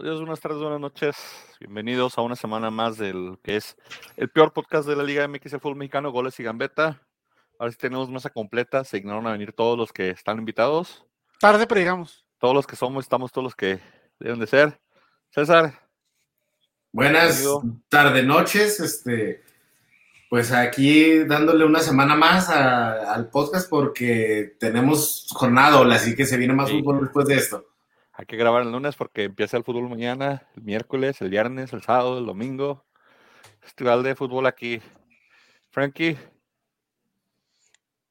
Buenos días, buenas tardes, buenas noches. Bienvenidos a una semana más del que es el peor podcast de la Liga MX de Fútbol Mexicano, Goles y Gambeta. Ahora sí tenemos mesa completa. Se ignoran a venir todos los que están invitados. Tarde, pero digamos. Todos los que somos, estamos todos los que deben de ser. César. Buenas tardes, noches. Este, pues aquí dándole una semana más a- al podcast porque tenemos jornada, así que se viene más Sí. fútbol después de esto. Hay que grabar el lunes porque empieza el fútbol mañana, el miércoles, el viernes, el sábado, el domingo. Festival de fútbol aquí. Frankie,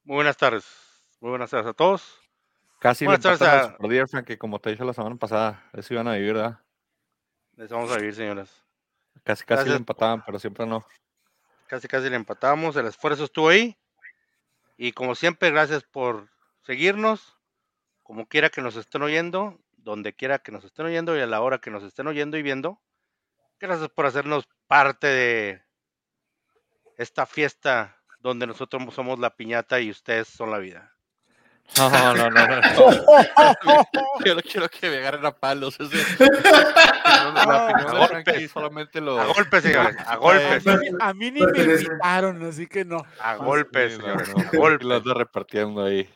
Muy buenas tardes. Muy buenas tardes a todos. casi Buenas tardes a- Día, Frankie, como te dije la semana pasada. Eso iban a vivir, ¿verdad? Les vamos a vivir, señoras. Casi, casi le empataban, pero siempre no. Casi, casi le empatamos. El esfuerzo estuvo ahí. Y como siempre, gracias por seguirnos. Como quiera que nos estén oyendo, donde quiera que nos estén oyendo y a la hora que nos estén oyendo y viendo. Gracias por hacernos parte de esta fiesta donde nosotros somos la piñata y ustedes son la vida. No, no, no, no. no. Yo no quiero que me agarren a palos. ese- A golpes. solamente lo. A golpes, señores. A golpes. A mí, a mí ni me invitaron, así que no. A golpes, Sí, no, señores. no, A golpes. Lo anda repartiendo ahí.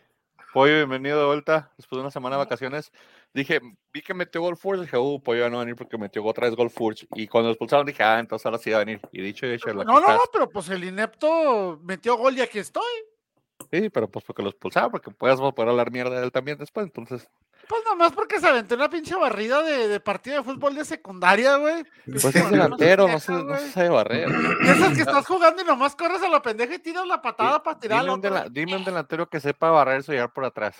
Pollo, bienvenido de vuelta. Después de una semana de vacaciones, dije, vi que metió Gol Forge. Dije, uh, Pollo ya no va a venir porque metió otra vez Gol. Y cuando lo expulsaron, dije, ah, entonces ahora sí va a venir. Y dicho y hecho, aquí No, no, estás. no, pero pues el inepto metió gol y aquí estoy. Sí, pero pues porque lo expulsaron, porque puedes poder hablar mierda de él también después. Entonces, Pues nomás porque se aventó una pinche barrida de, de partido de fútbol de secundaria, güey. pues Pinche es delantero, no no se, no se güey. sabe barrer. Esas que estás jugando y nomás corres a la pendeja y tiras la patada para tirar al Dime un, otro. dela- dime un delantero que sepa barrerse y llegar por atrás.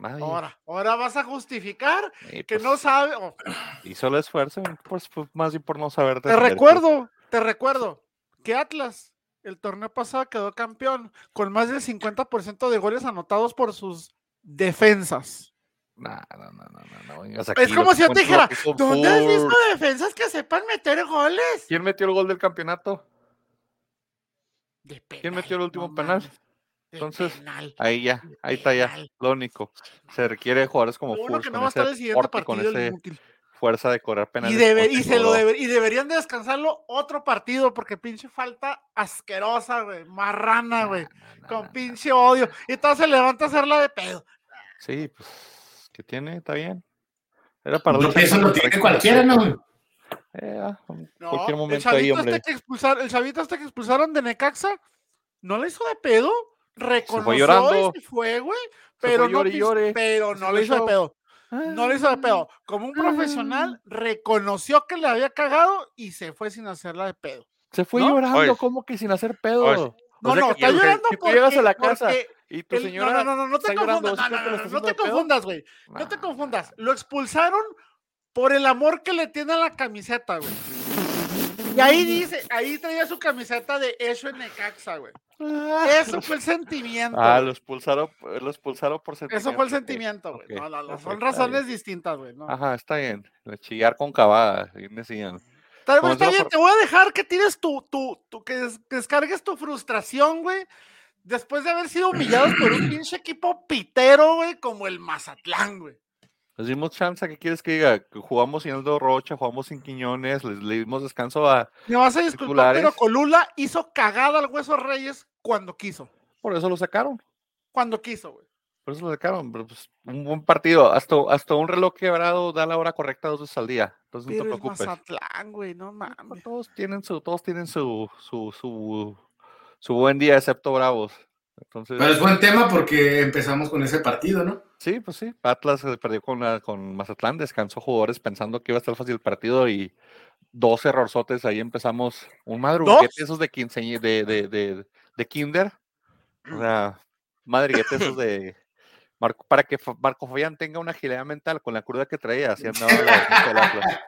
Nadie. Ahora, ahora vas a justificar Y, que pues, no sabe. oh, Hizo el esfuerzo, pues fue más bien por no saber. te recuerdo, te recuerdo que Atlas el torneo pasado quedó campeón con más del 50% de goles anotados por sus defensas. pues. No, no, no, no, no, no vengas Es como si yo te dijera, ¿dónde has visto defensas que sepan meter goles? ¿Quién metió el gol del campeonato? De ¿Quién metió el último no penal? Entonces, penal. Ahí ya, ahí está ya, lo único. Se requiere de jugadores como Lo Furs que no con va a estar ese el siguiente porte, con ese fuerza de correr penales. Y, debe- y, se lo debe- y deberían de descansarlo otro partido porque pinche falta asquerosa, güey, marrana, güey, No, no, con no, pinche odio. Y todo se levanta a hacerla de pedo. Sí, pues, ¿qué tiene? Está bien. Era para chance lo tiene cualquiera, ¿no? Eh, ah, en No, cualquier el momento ahí, chavito, hombre. este que el chavito este que expulsaron de Necaxa, no le hizo de pedo, reconoció llorando. y se fue, güey, pero no, pero no le el hizo de show. pedo. No le hizo de pedo. Como un profesional, reconoció que le había cagado y se fue sin hacerla de pedo. Se fue ¿No? llorando, Oye. ¿cómo que sin hacer pedo? Oye. O No, sea no, está llorando que tú porque, llegas a la casa y tu el- señora no, no, no, no te llorando, confundas, ¿sí no, te confundas, güey. No te confundas. Lo expulsaron por el amor que le tiene a la camiseta, güey. Y ahí dice, ahí traía su camiseta de eso en Necaxa, güey. Eso fue el sentimiento. Ah, güey. lo expulsaron, lo expulsaron por sentimiento. Eso fue el sentimiento, güey. ok, No, no, no, ok, son razones distintas, güey. No. Ajá, está bien. Le chillar con cavada, decían. Está, bien, por- te voy a dejar que tires tu, tu, tu- que des- que descargues tu frustración, güey. Después de haber sido humillados por un pinche equipo pitero, güey, como el Mazatlán, güey. Les dimos chance, ¿qué quieres que diga? Jugamos sin Aldo Rocha, jugamos sin Quiñones, les, le dimos descanso a... Me vas a disculpar, pero Colula hizo cagada al Hueso Reyes cuando quiso. Por eso lo sacaron, Cuando quiso, güey. por eso lo sacaron. Pero pues, un buen partido, hasta, hasta un reloj quebrado da la hora correcta dos veces al día. Entonces no Pero te el preocupes. Mazatlán, güey, no mames. Todos tienen su, todos tienen su, su, su, su buen día, excepto Bravos. Entonces, Pero es buen tema porque empezamos con ese partido, ¿no? Sí, pues sí. Atlas se perdió con, la- con Mazatlán, descansó jugadores pensando que iba a estar fácil el partido y dos errorzotes. Ahí empezamos un madruguete esos de quinceañe- de, de, de, de kinder. O sea, madriguete esos de. Marco, para que Marco Fabián tenga una agilidad mental con la curva que traía, así andaba Atlas.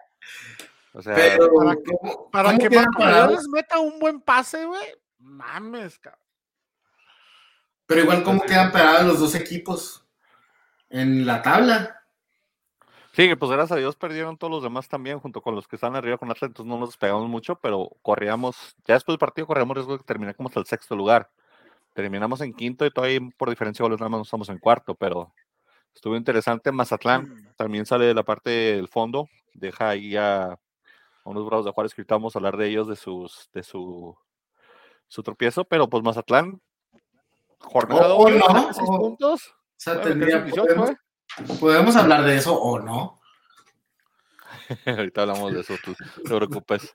O sea, Pero, para que- ¿cómo, Para que Marco Fabián les meta un buen pase, güey. Mames, cabrón. Pero igual, ¿cómo quedan parados los dos equipos en la tabla? Sí, que pues gracias a Dios perdieron todos los demás también, junto con los que están arriba con Atlas, entonces no nos despegamos mucho, pero corríamos, ya después del partido corríamos riesgo de terminar como hasta el sexto lugar. Terminamos en quinto y todavía por diferencia de goles nada más no estamos en cuarto, pero Estuvo interesante. Mazatlán Mm. también sale de la parte del fondo. Deja ahí a, a unos bravos de Juárez que ahorita vamos a hablar de ellos, de sus, de su, su tropiezo. Pero pues Mazatlán, jornada O- o doble, no, saca seis o- puntos. O sea, Bueno, tendría, que es 18, podemos, ¿eh? podemos hablar de eso o no. Ahorita hablamos de eso, tú no te preocupes.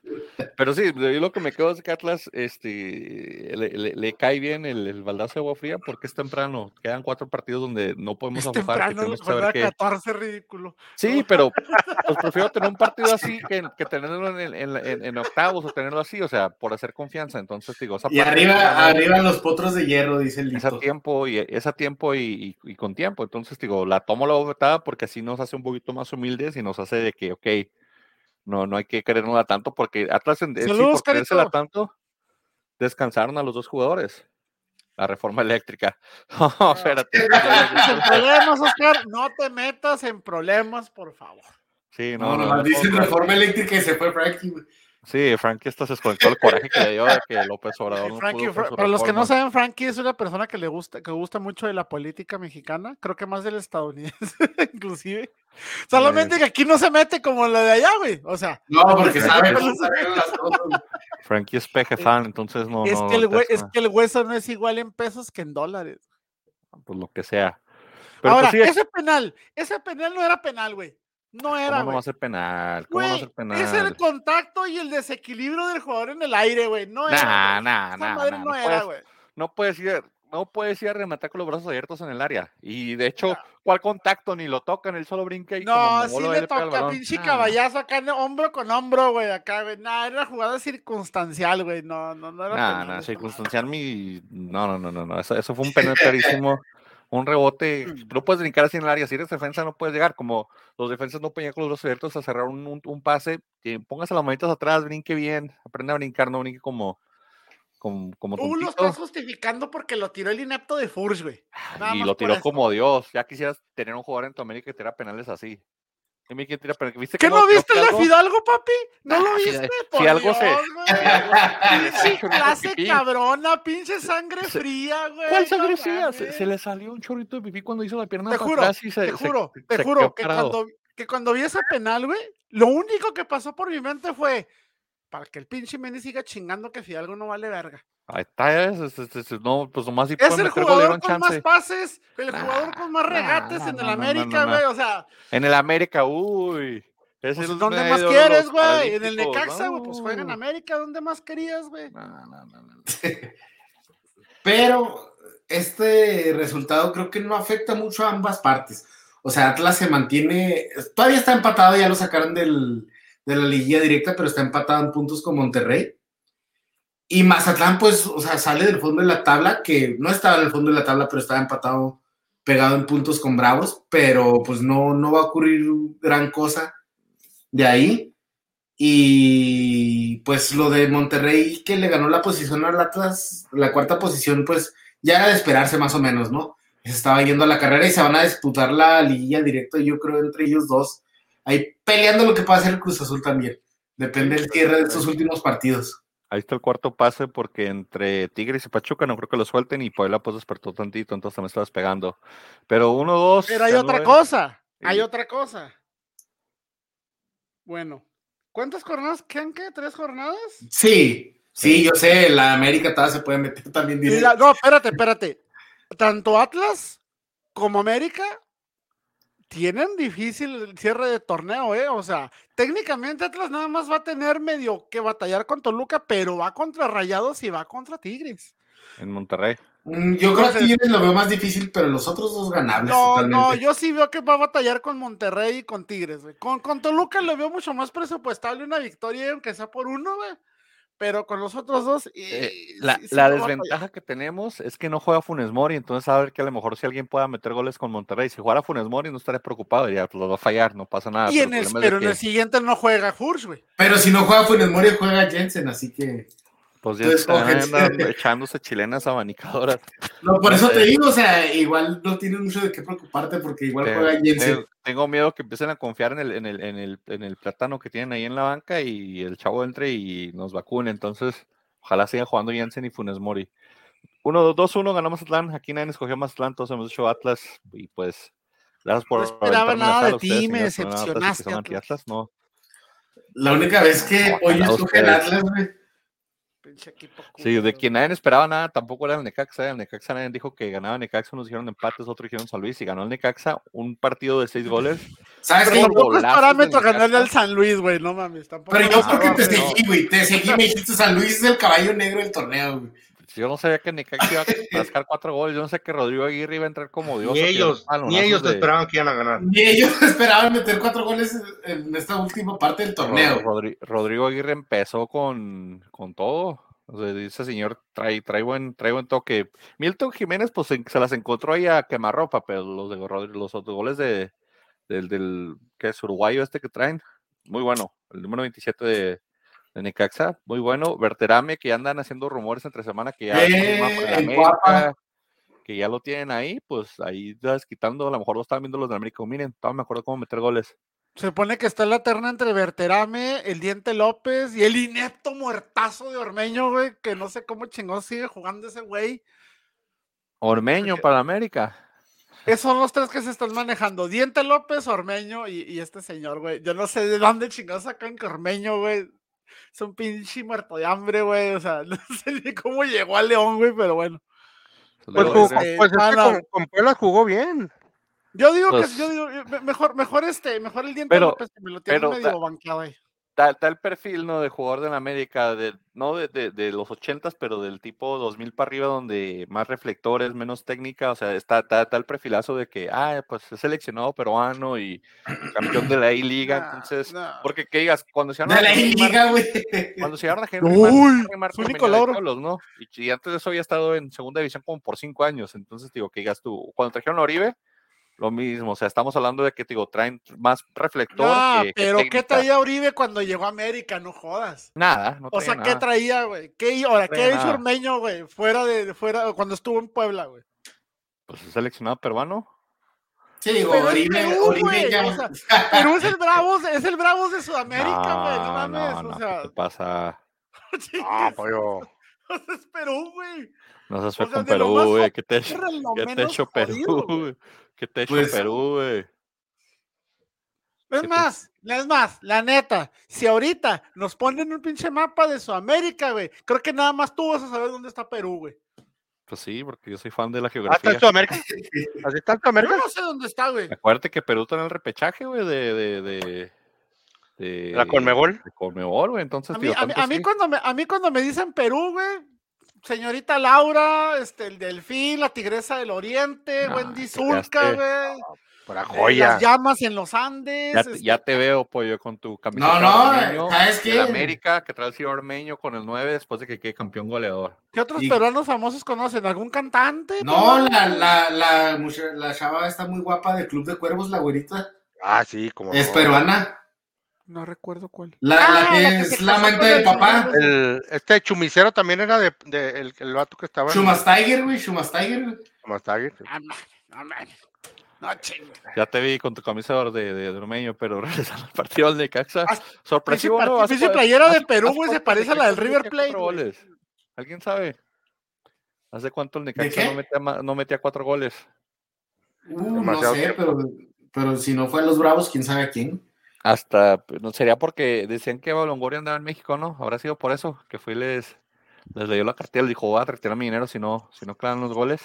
Pero sí, yo lo que me quedo es que Atlas este, le, le- le cae bien el, el baldazo de agua fría porque es temprano. Quedan cuatro partidos donde no podemos Es aflojar. temprano, que jornada saber que- 14, ridículo. Sí, pero pues prefiero tener un partido así que, que tenerlo en, el- en en- en octavos o tenerlo así, o sea, por hacer confianza. Entonces, digo, esa Y arriba, no- arriba los potros de hierro, dice el es a Lito. tiempo y es a tiempo y, y- y con tiempo. Entonces, digo, la tomo la bofetada porque así nos hace un poquito más humildes y nos hace de que, ok, no, no hay que querernosla tanto porque Atlas en, en sí, por Carito. tanto, descansaron a los dos jugadores. La reforma eléctrica. Oh, espérate. Sin problemas, Oscar. No te metas en problemas, por favor. Sí, No, no, no. no, dicen no, reforma eléctrica y se fue Frankie. Sí, Frankie esto se desconectó el coraje que le dio de que López Obrador no Frankie, pudo con Fra- su para los que no saben, Frankie es una persona que le gusta, que gusta mucho de la política mexicana, creo que más del estadounidense, inclusive. Solamente que aquí no se mete como la de allá, güey. O sea, No, porque sabe las cosas. Frankie es peje fan, entonces no, es, no, que el es que hueso no es igual en pesos que en dólares. pues lo que sea. Pero Ahora, pues sí, ese penal, ese penal no era penal, güey. No ¿cómo era, no va a ser penal? ¿Cómo va a ser penal? es el contacto y el desequilibrio del jugador en el aire, güey. No era. Nah, nah, nah, madre no no era, güey. No puedes ir, no puedes ir a rematar con los brazos abiertos en el área. Y de hecho. ¿cuál contacto? Ni lo tocan, él solo brinca y como No, sí mogolo, le el toca pinche caballazo acá, hombro con hombro, güey, acá, güey. Nah, era jugada circunstancial, güey. No, no, no era Nah, penal nah, circunstancial mi. No, no, no, no, no. Eso, eso fue un penal clarísimo. Un rebote. No puedes brincar así en el área. Si eres defensa, no puedes llegar. Como los defensas no pueden llegar con los brazos abiertos a cerrar un, un, un pase. Que póngase las manitas atrás, brinque bien. Aprende a brincar, no brinque como. Como, como Tú lo estás justificando porque lo tiró el inepto de Furch, güey. nada Y lo tiró como Dios. Ya quisieras tener un jugador en tu América que tira penales así. Dime quién tira penales. ¿Viste ¿Qué no viste el de Fidalgo? Fidalgo, papi? ¿No Ah, lo si- viste? si Por algo se- Dios, güey. Pinche clase cabrona, pinche sangre Se- fría, güey. ¿Cuál sangre fría? Se, se le salió un chorrito de pipí cuando hizo la pierna Te juro, atrás y se, te se- juro, se te juro que cuando, que cuando vi ese penal, güey, lo único que pasó por mi mente fue para que el pinche Mendy siga chingando que Fidalgo no vale verga. Ahí está, es, es- es- es- no, pues nomás si Es el jugador con más pases, el Nah, jugador con más regates nah, en el América, güey. O sea, En el América, uy. Es pues, el ¿dónde más quieres, güey? En el Necaxa, güey, pues juega en. América, ¿dónde más querías, güey? No, no, no, no. Pero este resultado creo que no afecta mucho a ambas partes. O sea, Atlas se mantiene, todavía está empatado, ya lo sacaron del, de la liguilla directa, pero está empatado en puntos con Monterrey. Y Mazatlán, pues, o sea, sale del fondo de la tabla, que no estaba en el fondo de la tabla, pero estaba empatado, pegado en puntos con Bravos, pero pues no, no va a ocurrir gran cosa de ahí. Y pues lo de Monterrey que le ganó la posición al Atlas, la cuarta posición, pues ya era de esperarse más o menos, ¿no? Se estaba yendo a la carrera y se van a disputar la liguilla directa, yo creo, entre ellos dos. Ahí peleando lo que puede hacer el Cruz Azul también. Depende del cierre de estos últimos partidos. Ahí está el cuarto pase porque entre Tigres y Pachuca no creo que lo suelten y Puebla pues despertó tantito, entonces también está despegando. Pero uno, dos. Pero hay otra cosa, hay otra cosa. Bueno, ¿cuántas jornadas quedan? ¿Qué? ¿Tres jornadas? Sí, sí, yo sé, la América todavía se puede meter también la- no, espérate, espérate. Tanto Atlas como América tienen difícil el cierre de torneo, ¿eh? O sea, técnicamente Atlas nada más va a tener medio que batallar con Toluca, pero va contra Rayados y va contra Tigres. En Monterrey. Mm, Yo creo que Tigres lo veo más difícil, pero los otros dos ganables. No, totalmente. no, yo sí veo que va a batallar con Monterrey y con Tigres, güey. Con, con Toluca lo veo mucho más presupuestable una victoria, aunque sea por uno, güey. Pero con los otros dos. y- Eh, la sí desventaja que tenemos es que no juega Funes Mori, entonces a ver que a lo mejor si alguien pueda meter goles con Monterrey, si jugara Funes Mori no estaría preocupado, diría, pues lo va a fallar, no pasa nada. Y pero en el, pero en siguiente no juega Hurst, güey. Pero si no juega Funes Mori, juega Jensen, así que. Pues ya Entonces, están echándose chilenas abanicadoras. No, por eso te digo, o sea, igual no tienes mucho de qué preocuparte porque igual Te- juega Jensen. te- tengo miedo que empiecen a confiar en el, en el, en el, en el plátano que tienen ahí en la banca y el chavo entre y nos vacune. Entonces, ojalá sigan jugando Jensen y Funes Mori. 1-2-1 ganamos Mazatlán. Aquí nadie escogió Mazatlán, todos hemos hecho Atlas y pues Gracias por No esperaba nada de ustedes, ti, me decepcionaste, Atlas. no. La única vez que hoy el ustedes. Atlas, güey. Pinche equipo Sí, de quien nadie esperaba nada, tampoco era el Necaxa. El Necaxa nadie dijo que ganaba Necaxa, unos dijeron empates, otros dijeron San Luis, y ganó el Necaxa un partido de seis goles. ¿Sabes qué? Tampoco es parámetro ganarle al. San Luis, güey, no mames. Tampoco Pero yo es porque te seguí, güey. Te seguí, me dijiste San Luis es el caballo negro del torneo, güey. Yo no sabía que Necaxa iba a rascar cuatro goles, yo no sé que Rodrigo Aguirre iba a entrar como Dios. Ni ellos, ni ellos de- esperaban que iban a ganar. Ni ellos esperaban meter cuatro goles en esta última parte del torneo. Rodri- Rodrigo Aguirre empezó con, con todo. O sea, ese señor trae, trae, buen, trae buen toque. Milton Jiménez, pues se, se las encontró ahí a quemarropa, pero los de Rodri- los otros goles de, del, del que es uruguayo este que traen, muy bueno. El número 27 de, de Necaxa, muy bueno. Berterame, que andan haciendo rumores entre semana que ya, Eh, América, que ya lo tienen ahí, pues ahí estás quitando, a lo mejor lo estaban viendo los de América. Miren, todavía me acuerdo cómo meter goles. Se supone que está en la terna entre Berterame, el Diente López y el inepto muertazo de Ormeño, güey, que no sé cómo chingón sigue jugando ese güey. Ormeño Porque- para América. Esos son los tres que se están manejando. Diente López, Ormeño y, y este señor, güey. Yo no sé de dónde chingados sacan que Ormeño, güey. Es un pinche muerto de hambre, güey. O sea, no sé ni cómo llegó a León, güey, pero bueno. Pues, este, pues es que ah, no. con, con Puebla jugó bien. Yo digo Pues- que yo digo, eh, me- mejor, mejor este, mejor el Diente Pero- López que me lo tiene medio banqueado ahí. Está el perfil, ¿no? De jugador de la América, de, no de, de, de los ochentas, pero del tipo 2000 para arriba, donde más reflectores, menos técnica, o sea, está, el perfilazo de que, ah, pues es seleccionado peruano y campeón de la I-Liga, Nah, entonces, nah. porque que digas, cuando se De la liga, güey. cuando se llamaron a Henry Uy, logro. Cholos, ¿no? Y, y antes de eso había estado en segunda división como por cinco años, entonces digo, que digas tú, cuando trajeron a Oribe, lo mismo, o sea, estamos hablando de que digo, traen más reflector que- que pero ¿qué traía Uribe cuando llegó a América? No jodas. Nada, no O sea, ¿qué traía, güey? ¿Qué, ahora, ¿qué nada. Ormeño, güey? Fuera de, fuera, cuando estuvo en Puebla, güey. Pues es seleccionado peruano. Sí, digo, Pero es Perú, Oribe ya. o sea, Perú es el Bravos, es el Bravos de Sudamérica, güey. No, No, mames, no, o ¿qué sea, te pasa? No, pollo. Es Perú, güey. No seas O sea, con Perú, güey. ¿Qué te, qué te hecho Perú, güey. ¿Qué te ha hecho Pues- Perú, güey? Es ¿Qué te- más, es más, la neta, si ahorita nos ponen un pinche mapa de Sudamérica, güey, creo que nada más tú vas a saber dónde está Perú, güey. Pues sí, porque yo soy fan de la Ah, geografía. en Sudamérica. Está en Yo Sudamérica. no sé dónde está, güey. Acuérdate que Perú está en el repechaje, güey, de, de, de, de... La Conmebol. De Conmebol, güey. Entonces, A mí, digo, a mí- tanto a mí sí. cuando me, a mí cuando me dicen Perú, güey, señorita Laura, este, el delfín, la tigresa del oriente, Nah, Wendy quedaste- güey, Pura eh, joya. las llamas en los Andes. Ya, te- este, ya te veo, pollo, con tu camiseta no, Ormeño, ¿sabes de qué? la América, que trae el Ciudad Ormeño con el 9 después de que quede campeón goleador. ¿Qué otros y- peruanos famosos conocen? ¿Algún cantante? No, la, la, la, mucha- la chava está muy guapa del Club de Cuervos, la güerita. Ah, sí, como. Es no. peruana. No recuerdo cuál. La, la Ah, que la que es la con del el papá. El, este chumicero también era de, de- el, el vato que estaba en Schumas Tiger, güey, Schumas Tiger. güey. Mastagui. Ah, no, no, no. Ya te vi con tu camisa de, de, pero regresando al partido del Necaxa. Haz- Sorpresivo, ¿no? cua- playera de Perú, güey, se parece a la del River Plate, cuatro güey. goles? ¿Alguien sabe? ¿Hace cuánto el Necaxa no metía, no metía cuatro goles? Uh, no sé, pero, pero si no fue a los Bravos, quién sabe a quién. Hasta, pues, no sería porque decían que Longoria andaba en México, ¿no? Habrá sido por eso, que fue y les, les leyó la cartera, les dijo, voy a retirar mi dinero si no, si no clavan los goles.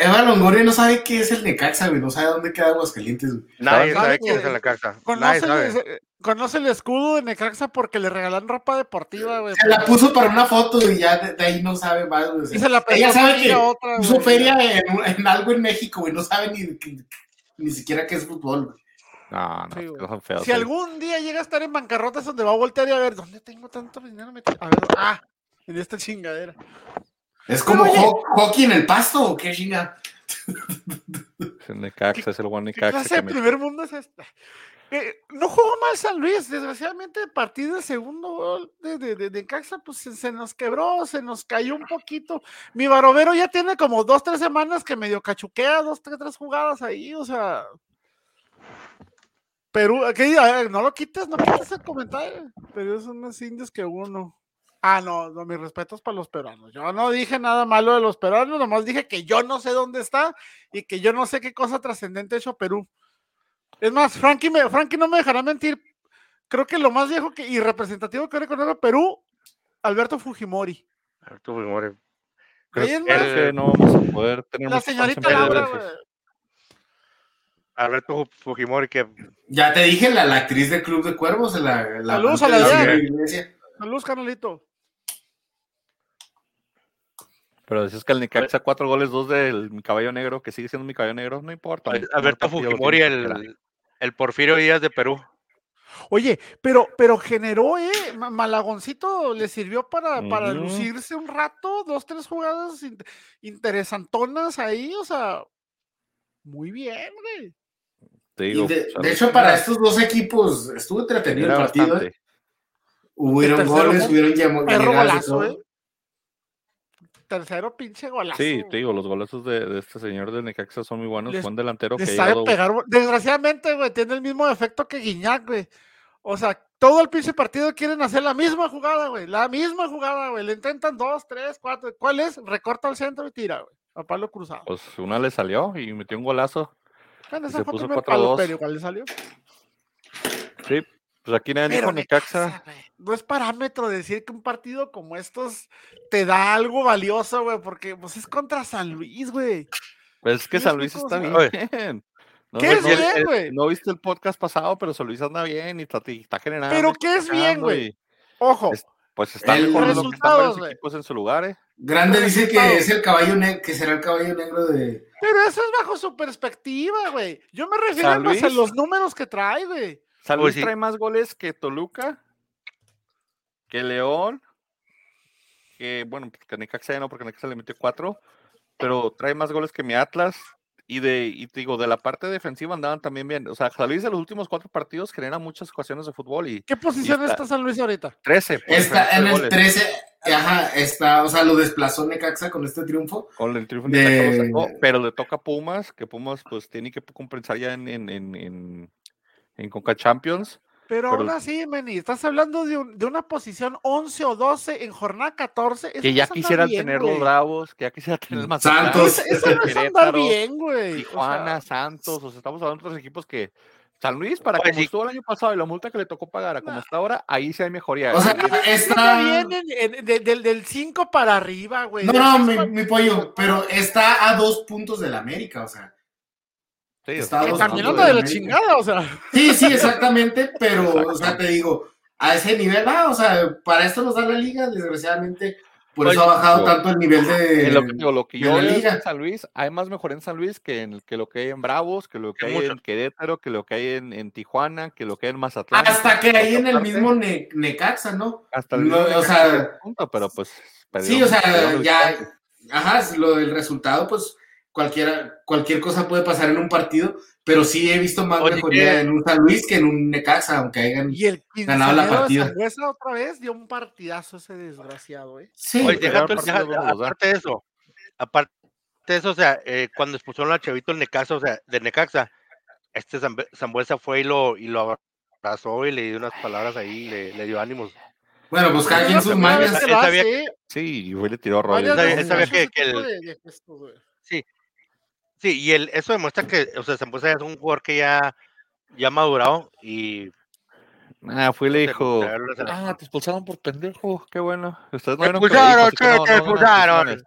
Eva Longoria no sabe qué es el Necaxa, güey, no sabe dónde queda Aguascalientes. güey. Nadie sabe quién que- es casa. Nadie Conoce, sabe. el, eh, conoce el escudo de Necaxa porque le regalan ropa deportiva, güey. Se la puso para una foto y ya de, de ahí no sabe más, güey. o sea, Y se la ella sabe que otra, puso güey. feria en, en algo en México, güey, no sabe ni, que- ni siquiera qué es fútbol, güey. No, no, Sí, es que güey. son feos. Si algún día llega a estar en bancarrota es donde va a voltear y a ver, ¿dónde tengo tanto dinero metido? A ver, ah, en esta chingadera. Es como ho- hockey en el pasto, ¿o qué chinga? Es el Necaxa, es el buen ¿Qué Necaxa. clase de primer mundo es esta? Eh, no jugó mal San Luis, desgraciadamente a partir del segundo gol de, de, de, de Caxa, pues se, se nos quebró, se nos cayó un poquito. Mi Barovero ya tiene como dos, tres semanas que medio cachuquea, dos, tres, tres jugadas ahí, o sea. Perú, ¿qué? A ver, no lo quites, no quites el comentario. Pero son más indios que uno. Ah, no, no, mis respetos para los peruanos. Yo no dije nada malo de los peruanos, nomás dije que yo no sé dónde está y que yo no sé qué cosa trascendente ha hecho Perú. Es más, Frankie, me, Frankie no me dejará mentir. Creo que lo más viejo que, y representativo que reconozco Perú, Alberto Fujimori. Alberto Fujimori. Creo más, que no vamos a poder tener la señorita Laura. Alberto Fu- Fujimori que Ya te dije, la, la actriz de Club de Cuervos, la, la Saludos a la Diana. iglesia. Saludos, canalito. Pero decías que el Necaxa cuatro goles, dos del mi caballo negro, que sigue siendo mi caballo negro, no importa. Alberto Fujimori, el, el Porfirio Díaz de Perú. Oye, pero, pero generó, ¿eh? Ma- Malagoncito le sirvió para, para lucirse un rato, dos, tres jugadas in- interesantonas ahí, o sea, muy bien, güey. Te Y digo, de, o sea, de hecho, para estos dos equipos estuvo entretenido el partido. bastante. ¿eh? Hubieron goles, hubieron llam- Perro llegadas de golazo, todo. ¿eh? Tercero pinche golazo. Sí, te digo, los golazos de, de este señor de Necaxa son muy buenos. Les- Buen delantero que sabe llegado- pegar. Desgraciadamente, güey, tiene el mismo efecto que Guiñac, güey. O sea, todo el pinche partido quieren hacer la misma jugada, güey. La misma jugada, güey. Le intentan dos, tres, cuatro. ¿Cuál es? Recorta al centro y tira, güey. A palo cruzado. Pues una le salió y metió un golazo. Bueno, se fue puso primer 4-2. palo, pero igual le salió. Sí, pues aquí nadie dijo Necaxa. No es parámetro decir que un partido como estos te da algo valioso, güey, porque pues es contra San Luis, güey. Pues es que San Luis está bien. No, ¿Qué es no- bien, güey? No viste el podcast pasado, pero San Luis anda bien y está, y está generando. Pero ¿qué es bien, güey? Ojo, Es- Pues está El- mejor de lo que están Resultados, equipos en su lugar, ¿eh? Grande dice que es el caballo negro, que será el caballo negro de. pero eso es bajo su perspectiva, güey. Yo me refiero más a los números que trae, güey. San Pues Luis sí. trae más goles que Toluca, que León, que bueno, pues, que Necaxa ya no, porque Necaxa le metió cuatro, pero trae más goles que mi Atlas. Y de, y te digo, de la parte defensiva andaban también bien. O sea, San Luis de los últimos cuatro partidos genera muchas ocasiones de fútbol y ¿Qué posición está- está San Luis ahorita? 13. por Está en el goles. 13. Ajá, está, o sea, lo desplazó Necaxa con este triunfo. Con el triunfo de- Necaxa lo sacó, pero le toca a Pumas, que Pumas pues tiene que compensar ya en, en, en, en, en Conca Champions. Pero, Pero- aún así, Meni, estás hablando de, un- de una posición 11 o 12 en jornada 14. eso Que ya quisieran bien, tener los Bravos, que ya quisieran tener el Santos. Eso, eso no es andar Querétaro, bien, güey. o sea, Tijuana, Santos, o sea, estamos hablando de otros equipos que San Luis, para Pues como sí. estuvo el año pasado y la multa que le tocó pagar a como Nah. está ahora, ahí sí hay mejoría. O sea, está. bien en- en- de- del- del 5 para arriba, güey. No, no, mi, pollo, pero está a dos puntos del América, o sea. Sí, está que también anda de la América. chingada, o sea. Sí, sí, exactamente, pero, o sea, te digo, a ese nivel, ah, o sea, para esto nos da la liga, desgraciadamente, por eso Oye, ha bajado tanto el nivel de. en lo que, digo, lo que de yo veo en San Luis, hay más mejor en San Luis que, en, que lo que hay en Bravos, que lo que hay en Querétaro, que lo que hay en, en Tijuana, que lo que hay en Mazatlán. Hasta que ahí en el mismo Ne- Necaxa, ¿no? Hasta el no, mismo o sea, punto, pero pues. Sí, o sea, ya, ajá, lo del resultado, pues cualquiera, cualquier cosa puede pasar en un partido, pero sí he visto más Oye, mejoría ¿qué? en un San Luis que en un Necaxa, aunque hayan... Y el Ganado la quinceañero de partida. Sangüesa otra vez dio un partidazo ese desgraciado, ¿eh? Sí, Oye, deja deja- aparte de eso, aparte de eso, o sea, eh, cuando expulsaron al chavito el Necaxa, o sea, de Necaxa, este Zambuesa fue y lo, y lo abrazó y le dio unas palabras ahí, le, le dio ánimos. bueno, pues cada quien sus mañas. ¿eh? Sí, y fue le tiró rollo. Varias sabía- sabía que- ese que tipo el- de- de gestos, güey. Sí, y el, eso demuestra que, o sea, Zambuesa es un jugador que ya, ya ha madurado y Ah, fue y le Se dijo, ah, te expulsaron por pendejo, qué bueno. Ustedes no Te expulsaron, che, no, te no, no, expulsaron. Te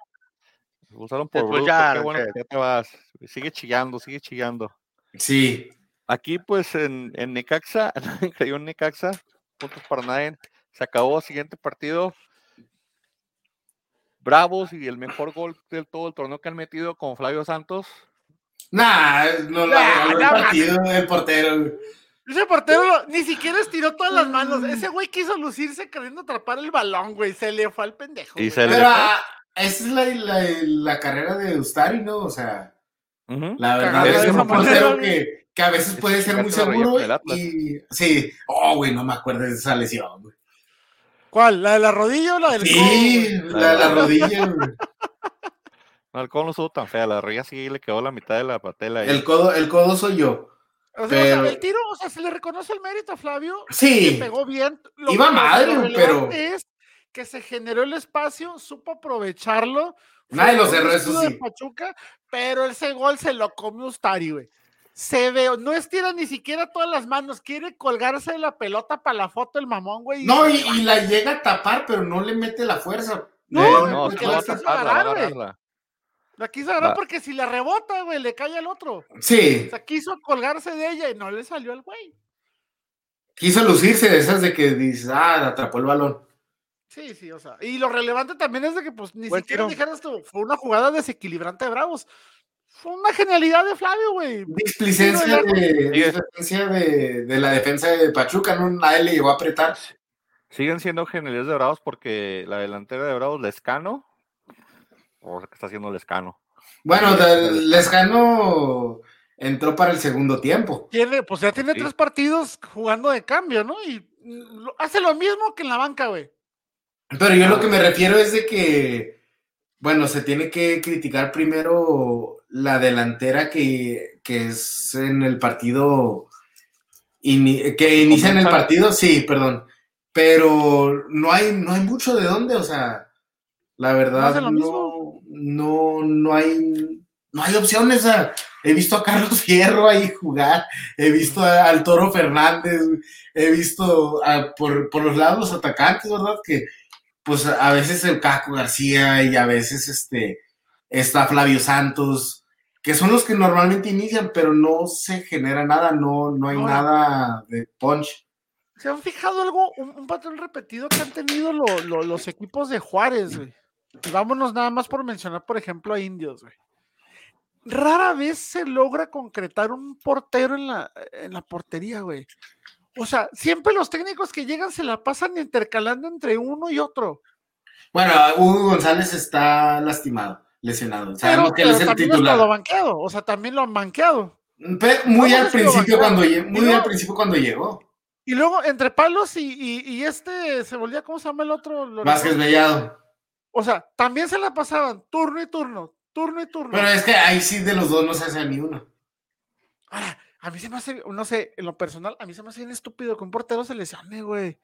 expulsaron por bruto, qué expulsaron, bueno che. que ya te vas. Sigue chillando, sigue chillando. Sí, Aquí, pues, en, en Necaxa, nadie creyó en Necaxa, puntos para nadie. Se acabó, siguiente partido. Bravos y el mejor gol del todo el torneo que han metido con Flavio Santos. nah, no lo Nah, el partido el portero. güey. Ese portero ni siquiera estiró todas las manos. Ese güey quiso lucirse queriendo atrapar el balón, güey. Se le fue al pendejo. Y güey. se le- Pero fue? ah, esa es la, la, la carrera de Ustari, ¿no? O sea, la verdad es de un portero que, que a veces Es puede ser muy seguro y... Sí, oh, güey, no me acuerdo de esa lesión, güey. ¿Cuál? ¿La de la rodilla o la del codo, Sí, güey? la de la rodilla, güey. No, el codo no estuvo tan fea, la rodilla sí le quedó la mitad de la patela. ahí. El codo, el codo soy yo. O sea, o sea, Pero- el tiro, o sea, se le reconoce el mérito a Flavio. Sí. que pegó bien. Lo, Iba lo pero- es que se generó el espacio, supo aprovecharlo. Nadie lo cerró, eso de sí. Pachuca, pero ese gol se lo comió Ustari, güey. Se ve, no estira ni siquiera todas las manos, quiere colgarse de la pelota para la foto el mamón, güey. No, y, y la llega a tapar, pero no le mete la fuerza. No, Eh, no, porque no la quiso taparla, agarrar, güey. La quiso agarrar porque si la rebota, güey, le cae al otro. Sí, O sea, quiso colgarse de ella y no le salió al güey. quiso lucirse de esas de que dices, ah, atrapó el balón. Sí, sí, o sea. Y lo relevante también es de que, pues, ni Buen siquiera tiro. dijeras tú, fue una jugada desequilibrante de Bravos. Fue una genialidad de Flavio, güey. Displicencia, de, displicencia de, de la defensa de Pachuca, no nadie le llegó a apretar. Siguen siendo genialidades de Bravos porque la delantera de Bravos, Lescano, o sea, que está haciendo Lescano. Bueno, Lescano entró para el segundo tiempo. Tiene, pues ya tiene Sí. tres partidos jugando de cambio, ¿no? Y hace lo mismo que en la banca, güey. Pero yo lo que me refiero es de que, bueno, se tiene que criticar primero la delantera que, que es en el partido, ini- que inicia en el partido, sí, perdón. Pero no hay, no hay mucho de dónde, o sea, la verdad, no, no, no hay, no hay opciones. o sea, he visto a Carlos Fierro ahí jugar, he visto a- al Toro Fernández, he visto a- por, por los lados los atacantes, ¿verdad? Que pues a veces el Caco García y a veces este está Flavio Santos, que son los que normalmente inician, pero no se genera nada, no, no hay Ahora- nada de punch. ¿Se han fijado algo, un, un patrón repetido que han tenido lo- lo- los equipos de Juárez, güey? Y vámonos nada más por mencionar, por ejemplo, a Indios, güey. Rara vez se logra concretar un portero en la, en la portería, güey. O sea, siempre los técnicos que llegan se la pasan intercalando entre uno y otro. Bueno, Hugo González está lastimado, lesionado. Sabemos Pero, que él pero es el también lo titular. banqueado, o sea, también lo han banqueado. Pero muy ¿Cómo al principio cuando muy al principio cuando llegó. Y luego, entre palos y, y- y este, se volvía, ¿cómo se llama el otro? Vázquez Bellado. O sea, también se la pasaban turno y turno, turno y turno. Pero es que ahí sí de los dos no se hace ni uno. Ahora, a mí se me hace, no sé, en lo personal, a mí se me hace bien estúpido que un portero se lesione, güey.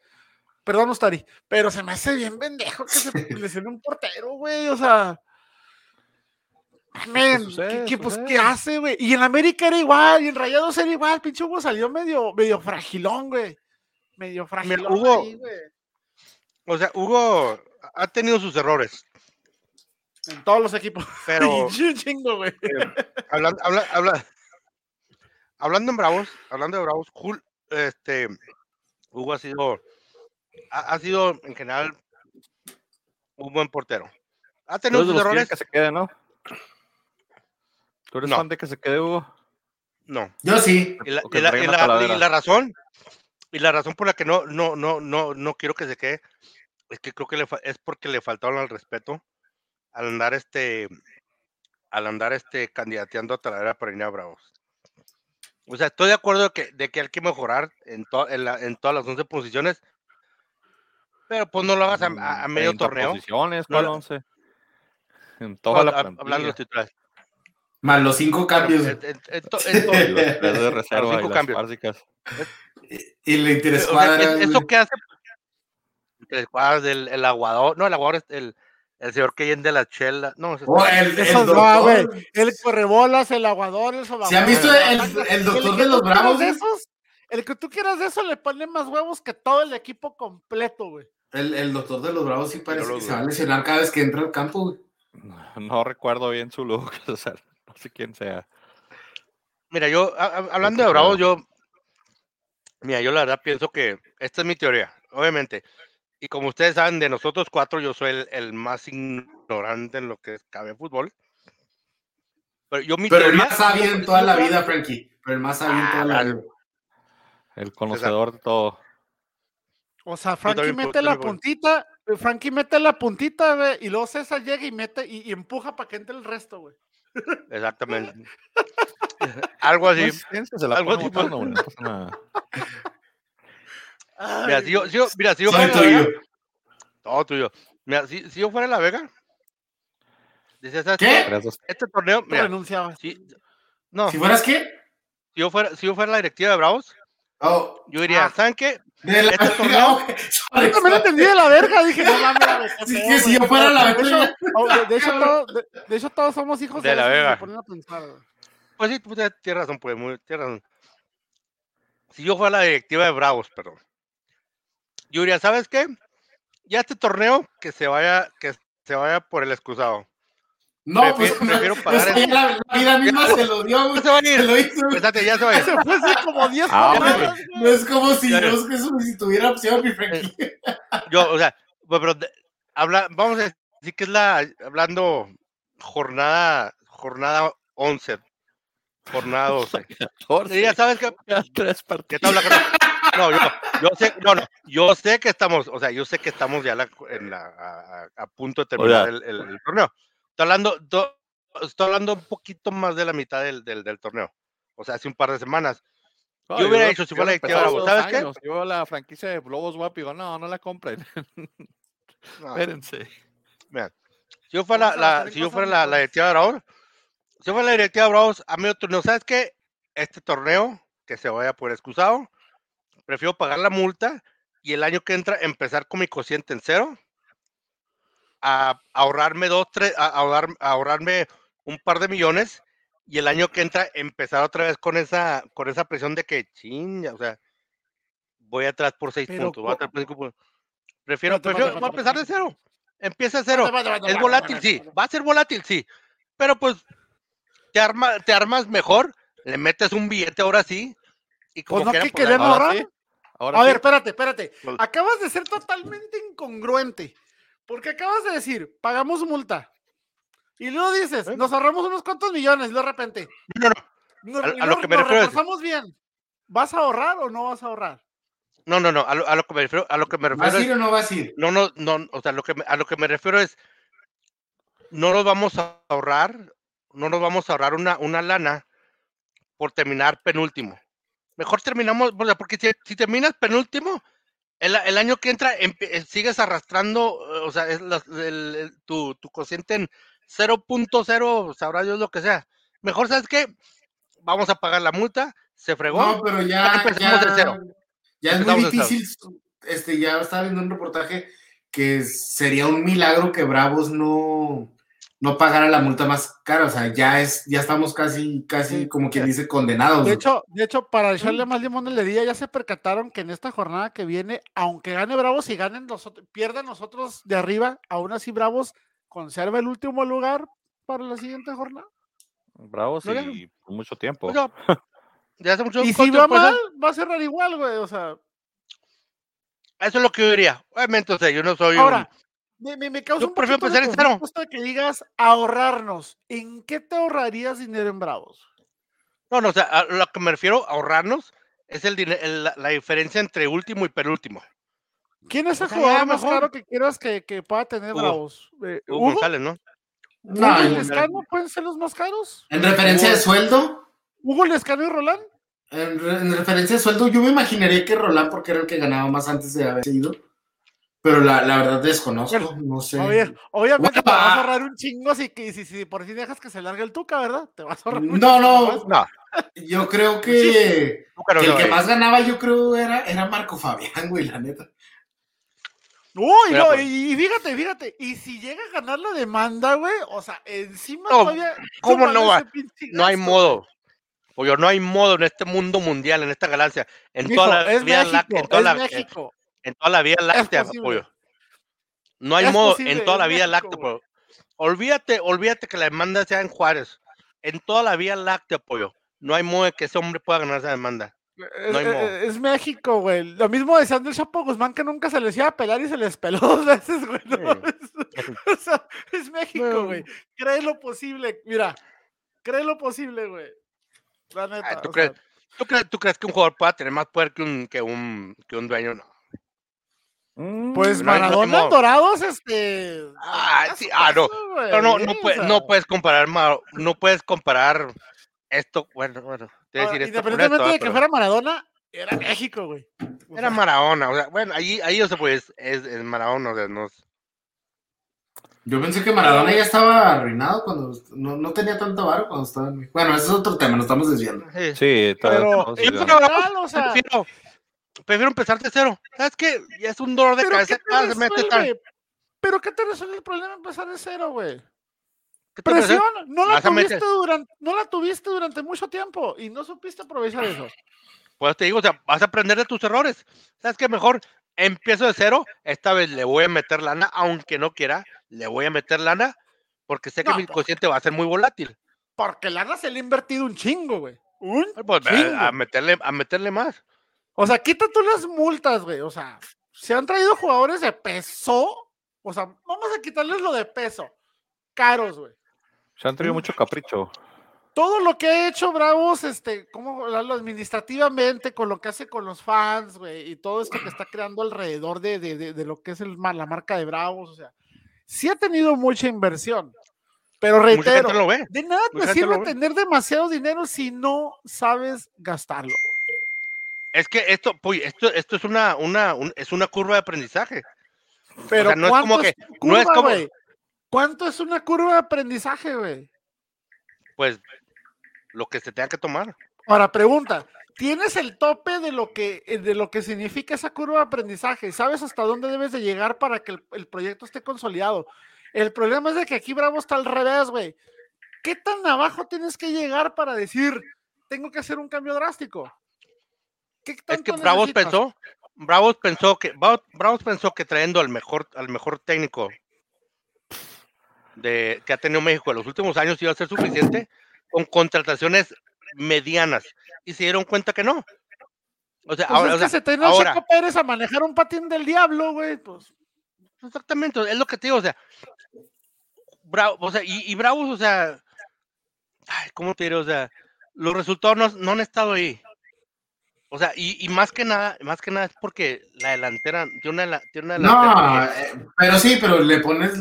Perdón, Ustari, pero se me hace bien pendejo que se lesione un portero, güey. O sea. Men, sucede, ¿qué, qué, pues. ¿qué hace, güey? Y en América era igual, y en Rayados era igual. Pinche Hugo salió medio, medio fragilón, güey. Medio fragilón. Hugo- ahí, güey, O sea, Hugo ha tenido sus errores, en todos los equipos. pero chingo, güey. hablando, habla- habla- hablando en Bravos, hablando de Bravos, Jul- este, Hugo ha sido, ha, ha sido en general un buen portero. Ha tenido sus errores, que se quede, ¿no? ¿Tú eres No. fan de que se quede, Hugo? no. Yo sí. Y la, y la- y la y la razón, y la razón por la que no, no, no, no, no quiero que se quede, es que creo que le es porque le faltaron al respeto al andar este, al andar este candidateando a Talavera para ir a Bravos. O sea, estoy de acuerdo de que, de que hay que mejorar en, to- en, la- en todas las 11 posiciones, pero pues no lo hagas a, a- a Mm, medio 30 torneo. posiciones, No ¿cuál lo- 11? En No, toda la hab- hablando de plantilla. los titulares. Más los cinco cambios. En- en- en to- en to- Y los tres de reserva cinco y cambios. básicas. Y le O sea, interescuadra. es- ¿Eso qué hace? Del el aguador, no, el aguador es el, el señor que de la chela, no, Oh, está- el, el no, doctor. güey. El correbolas, el aguador, el ¿Se han visto el- la doctor de los Bravos, de esos, el que tú quieras de eso le pone más huevos que todo el equipo completo, güey. El, el doctor de los Bravos sí parece que se va a lesionar cada vez que entra al campo, güey. No recuerdo bien su look, o sea, no sé quién sea. Mira, yo, a- hablando de Bravos, yo, mira, yo la verdad pienso que esta es mi teoría, obviamente. Y como ustedes saben, de nosotros cuatro, yo soy el, el más ignorante en lo que cabe fútbol. Pero yo mi Pero el más sabio en toda la vida, Frankie. Pero el más sabio en toda la Ah, vida. El conocedor de todo. O sea, Frankie mete la puntita, Frankie mete la puntita, güey, y luego César llega y mete y, y empuja para que entre el resto, güey. Exactamente. Algo así. Pues, algo pone así botando, güey, no pasa nada. Mira, si yo, si yo- mira, si yo Soy fuera la Vega, tuyo. todo tuyo. Mira, si, si yo fuera la Vega, dice, ¿sabes ¿Qué? Este torneo, tú mira, renunciabas. si, no, ¿Si fueras qué? si yo fuera, si yo fuera la directiva de Bravos, Oh, yo diría, Ah. ¿saben qué? De la Este torneo- Sorry, Yo también lo entendí de la verga, dije, no mames, Sí, que si yo fuera la de hecho, verga. oh, de, hecho, todo- de- de hecho, todos somos hijos De de, la verga. ponen a pensar, güey. pues sí, pues, tienes razón, pues, muy, tienes razón. Si yo fuera la directiva de Bravos, perdón. Yo diría, ¿sabes qué? Ya este torneo que se vaya, que se vaya por el excusado. No, pues prefiero pagar el... la, la, vida misma se lo dio, güey. Se va a ir. Se lo hizo. Espérate, ya se va a ir. Se fue hace como 10 ah, No es como si, no es que si tuviera opción, mi Frankie. Yo, o sea, pues, pero habla, vamos a decir que es la, hablando jornada, jornada 11, jornada 12. ya sabes que... ¿Qué tal No, yo, yo sé, no, no, yo sé que estamos, o sea, yo sé que estamos ya la, en la, a, a, punto de terminar el, el, el torneo Estoy hablando, estoy hablando un poquito más de la mitad del, del, del torneo. O sea, hace un par de semanas. yo hubiera dicho si fuera la directiva ¿sabes qué? Yo la franquicia de Globos Guap digo, no, no la compren. Espérense. Vean, si yo fuera la, si yo fuera la, la directiva de Bravos, si yo fuera la directiva de Bravos, a mí otro torneo, ¿sabes qué? Este torneo, que se vaya por excusado, prefiero pagar la multa y el año que entra empezar con mi cociente en cero a ahorrarme dos, tres, a, ahorrar, ahorrarme un par de millones y el año que entra empezar otra vez con esa, con esa presión de que chinga, o sea, voy atrás por seis puntos, voy atrás por cinco puntos. Prefiero, prefiero voy a empezar de cero. Empieza de cero. es volátil, sí. Va a ser volátil, sí. Pero pues te, arma, te armas mejor, le metes un billete ahora sí. Y como pues no que queremos ahorrar. a ver, espérate, espérate. Pues Acabas de ser totalmente incongruente. Porque acabas de decir, pagamos multa. Y luego dices, ¿Eh? nos ahorramos unos cuantos millones, y de repente. No, no. a, lo que me refiero. bien. ¿Vas a ahorrar o no vas a ahorrar? No, no, no. A lo, que me refiero, a lo que me refiero. ¿Vas a ir o no vas a ir? No, no, no. O sea, lo que a lo que me refiero es, no nos vamos a ahorrar, no nos vamos a ahorrar una, una lana por terminar penúltimo. Mejor terminamos, porque si, si terminas penúltimo, el, año que entra eh, sigues arrastrando, o sea, es tu, tu cociente en 0.0, sabrá Dios lo que sea. Mejor, ¿sabes qué? Vamos a pagar la multa, se fregó. No, pero ya, ya, ya es muy difícil. Este, ya estaba viendo un reportaje que sería un milagro que Bravos no, no pagara la multa más cara, o sea, ya es, ya estamos casi, casi como quien dice condenados. De hecho, de hecho, para echarle más limón en la día, ya se percataron que en esta jornada que viene, aunque gane Bravos y ganen los pierdan nosotros de arriba, aún así Bravos conserva el último lugar para la siguiente jornada. Bravos y por mucho tiempo. ya hace mucho y si va mal, va a cerrar igual, güey, o sea. Eso es lo que yo diría. Obviamente, o sea, yo no soy Ahora, me, me, causa un prefiero empezar en cero. que digas ahorrarnos. ¿En qué te ahorrarías dinero en Bravos? No, no, o sea, a lo que me refiero a ahorrarnos es el, la, diferencia entre último y penúltimo. ¿Quién es el jugador más caro que quieras que, que pueda tener Bravos? Eh, Hugo, González, ¿no? No, ¿Hugo Lescano pueden ser los más caros? ¿En referencia de sueldo? ¿Hugo Lescano y Roland? En, en, referencia de sueldo, yo me imaginaría que Roland, porque era el que ganaba más antes de haber ido. Pero la, la verdad desconozco, no sé. obviamente te vas a ahorrar un chingo si, si, si, por si dejas que se largue el Tuca, ¿verdad? Te vas a ahorrar No, no, no. Yo creo que, el que más ganaba, yo creo, era, era Marco Fabián, güey, la neta. Uy, no, pues y, fíjate, fíjate, y si llega a ganar la demanda, güey, o sea, encima todavía. ¿Cómo no va? No hay modo. Oye, no hay modo en este mundo mundial, en esta galaxia, en toda la vida en toda la, México. En toda la Vía Láctea, pollo. No hay modo en toda la Vía Láctea, pollo. Olvídate, olvídate que la demanda sea en Juárez. En toda la Vía Láctea, pollo. No hay modo de que ese hombre pueda ganar esa demanda. No hay modo. Es, México, güey. Lo mismo decía Andrés Chapo Guzmán que nunca se les iba a pelar y se les peló dos veces, güey. o sea, es México, güey. Cree lo posible. Mira, cree lo posible, güey. La neta. ¿tú, crees, ¿tú, crees, que un jugador pueda tener más poder que un, que un, que un dueño? No. Mm, pues Maradona Dorados, este. Ah, sí, ah, no. no, no, no, puedes comparar, no puedes comparar esto. Bueno, bueno. Decir independientemente de que fuera Maradona, era México, güey. Era Maradona, o sea, bueno, ahí, ahí, o sea, pues, es, es Maradona, o sea, no. Yo pensé que Maradona ya estaba arruinado cuando no, no tenía tanto varo cuando estaba en Bueno, ese es otro tema, nos estamos desviando. Sí, pero, pero o sea, prefiero empezar de cero. ¿Sabes qué? Es un dolor de cabeza. ¿Pero qué te resuelve el problema empezar de cero, güey? Presión, no la, tuviste durante, no la tuviste durante mucho tiempo y no supiste aprovechar eso. Pues te digo, o sea, vas a aprender de tus errores. ¿Sabes qué? Mejor empiezo de cero. Esta vez le voy a meter lana, aunque no quiera, le voy a meter lana, porque sé que No, mi pues. cociente va a ser muy volátil. Porque Lana se le ha invertido un chingo, güey. Un Pues, chingo. a meterle, a meterle más. O sea, quita tú las multas, güey. O sea, se han traído jugadores de peso. O sea, vamos a quitarles lo de peso. Caros, güey. Se han tenido mucho capricho. Todo lo que ha hecho Bravos, este, ¿cómo hablarlo administrativamente, con lo que hace con los fans, güey, y todo esto que está creando alrededor de, de- de- de lo que es el, la marca de Bravos, o sea, sí ha tenido mucha inversión. Pero reitero, no lo ve. de nada te sirve tener demasiado dinero si no sabes gastarlo. Es que esto, pues, esto, esto es una, una, un- es una curva de aprendizaje. Pero sea, no es ¿cuánto como es que- no es como-? ¿Cuánto es una curva de aprendizaje, güey? Pues lo que se tenga que tomar. Ahora, pregunta, ¿tienes el tope de lo que, eh, de lo que significa esa curva de aprendizaje? ¿Sabes hasta dónde debes de llegar para que el, el proyecto esté consolidado? El problema es de que aquí Bravo está al revés, güey. ¿Qué tan abajo tienes que llegar para decir, tengo que hacer un cambio drástico? ¿Qué Es que Bravos necesitas? pensó, Bravos pensó que, Bravos, pensó que trayendo al mejor, al mejor técnico de, que ha tenido México en los últimos años iba a ser suficiente con contrataciones medianas. Y se dieron cuenta que no. O sea, Pues ahora, es o que sea, se tenía ahora- Checo Pérez a manejar un patín del diablo, güey. Pues, Exactamente, es lo que te digo, o sea, Bravo, o sea, y, y Bravos, o sea, ay, ¿cómo te diré? O sea, los resultados no, no han estado ahí. O sea, y, y más que nada, más que nada es porque la delantera tiene una, tiene una delantera No, eh, pero sí, pero le pones.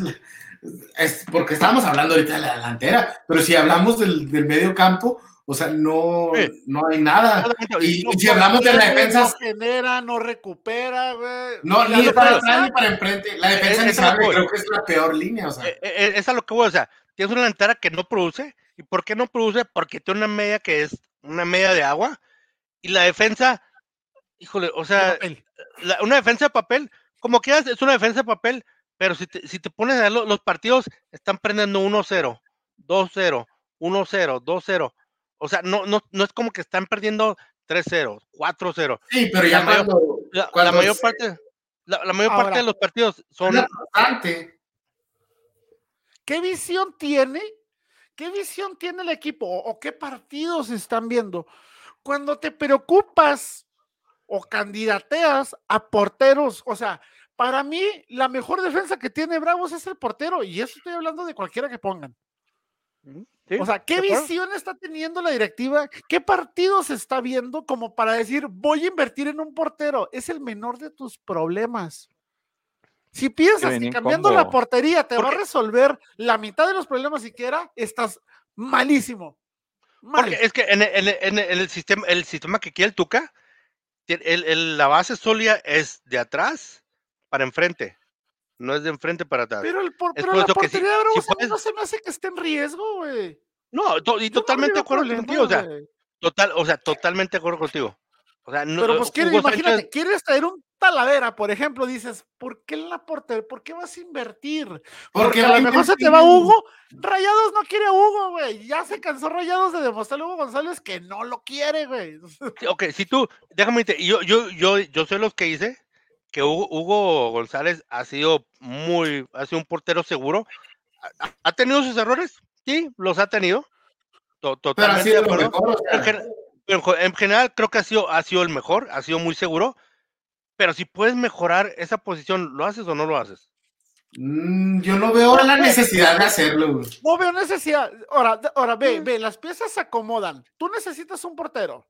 Es porque estábamos hablando ahorita de la delantera, pero si hablamos del, del medio campo, o sea, no, Sí. no hay nada. Y, no y si hablamos de la defensa, No genera, no recupera, güey. no, ni para defensa- atrás ni para enfrente. La defensa Eh, ni se es abre, la creo que es la peor línea, o sea. Eh, eh, es a lo que voy, o sea, tienes una delantera que no produce. ¿Y por qué no produce? Porque tiene una media que es una media de agua. Y la defensa, híjole, o sea, la- una defensa de papel, como quieras, es una defensa de papel, pero si te, si te pones a ver lo- los partidos, están prendiendo 1-0, 2-0, 1-0, 2-0. O sea, no, no, no es como que están perdiendo 3-0, 4-0. Sí, pero ya la mayor- cuando, La, la mayor se- parte, la, la mayor Ahora, parte de los partidos son la constante. ¿Qué visión tiene? ¿Qué visión tiene el equipo? ¿O, o qué partidos están viendo? Cuando te preocupas o candidateas a porteros, o sea, para mí la mejor defensa que tiene Bravos es el portero, y eso estoy hablando de cualquiera que pongan. ¿sí? O sea, ¿qué visión está teniendo la directiva? ¿Qué partidos está viendo como para decir, voy a invertir en un portero? Es el menor de tus problemas. Si piensas que cambiando la portería te va a resolver la mitad de los problemas siquiera, estás malísimo. Mal. Porque es que en, el- en el- en el- en el sistema, el sistema que quiere el Tuca, el- el- la base sólida es de atrás para enfrente, no es de enfrente para atrás. Pero, el por- pero la portería de si mí puedes- no se me hace que esté en riesgo, güey. No, to- y Yo totalmente de acuerdo contigo, o sea, total, o sea, totalmente de acuerdo contigo. O sea, no, Pero eh, pues quiere, Hugo Sánchez- imagínate, quieres traer un Talavera, por ejemplo, dices, ¿por qué la portería? ¿Por qué vas a invertir? Porque, a lo mejor se te va Hugo. Rayados no quiere a Hugo, güey. Ya se cansó Rayados de demostrarle a Hugo González que no lo quiere, güey. Sí, Ok, si tú, déjame decirte, yo, yo, yo, yo soy los que hice que Hugo, Hugo González ha sido muy, ha sido un portero seguro. ¿Ha, tenido sus errores? Sí, los ha tenido. To- Pero ha totalmente sido de lo acuerdo. mejor, o sea, En, en general creo que ha sido, ha sido el mejor, ha sido muy seguro. Pero si puedes mejorar esa posición, ¿lo haces o no lo haces? mm, yo no veo la necesidad de hacerlo. güey. No veo necesidad. Ahora, de- ahora ve, Mm. ve, las piezas se acomodan. Tú necesitas un portero.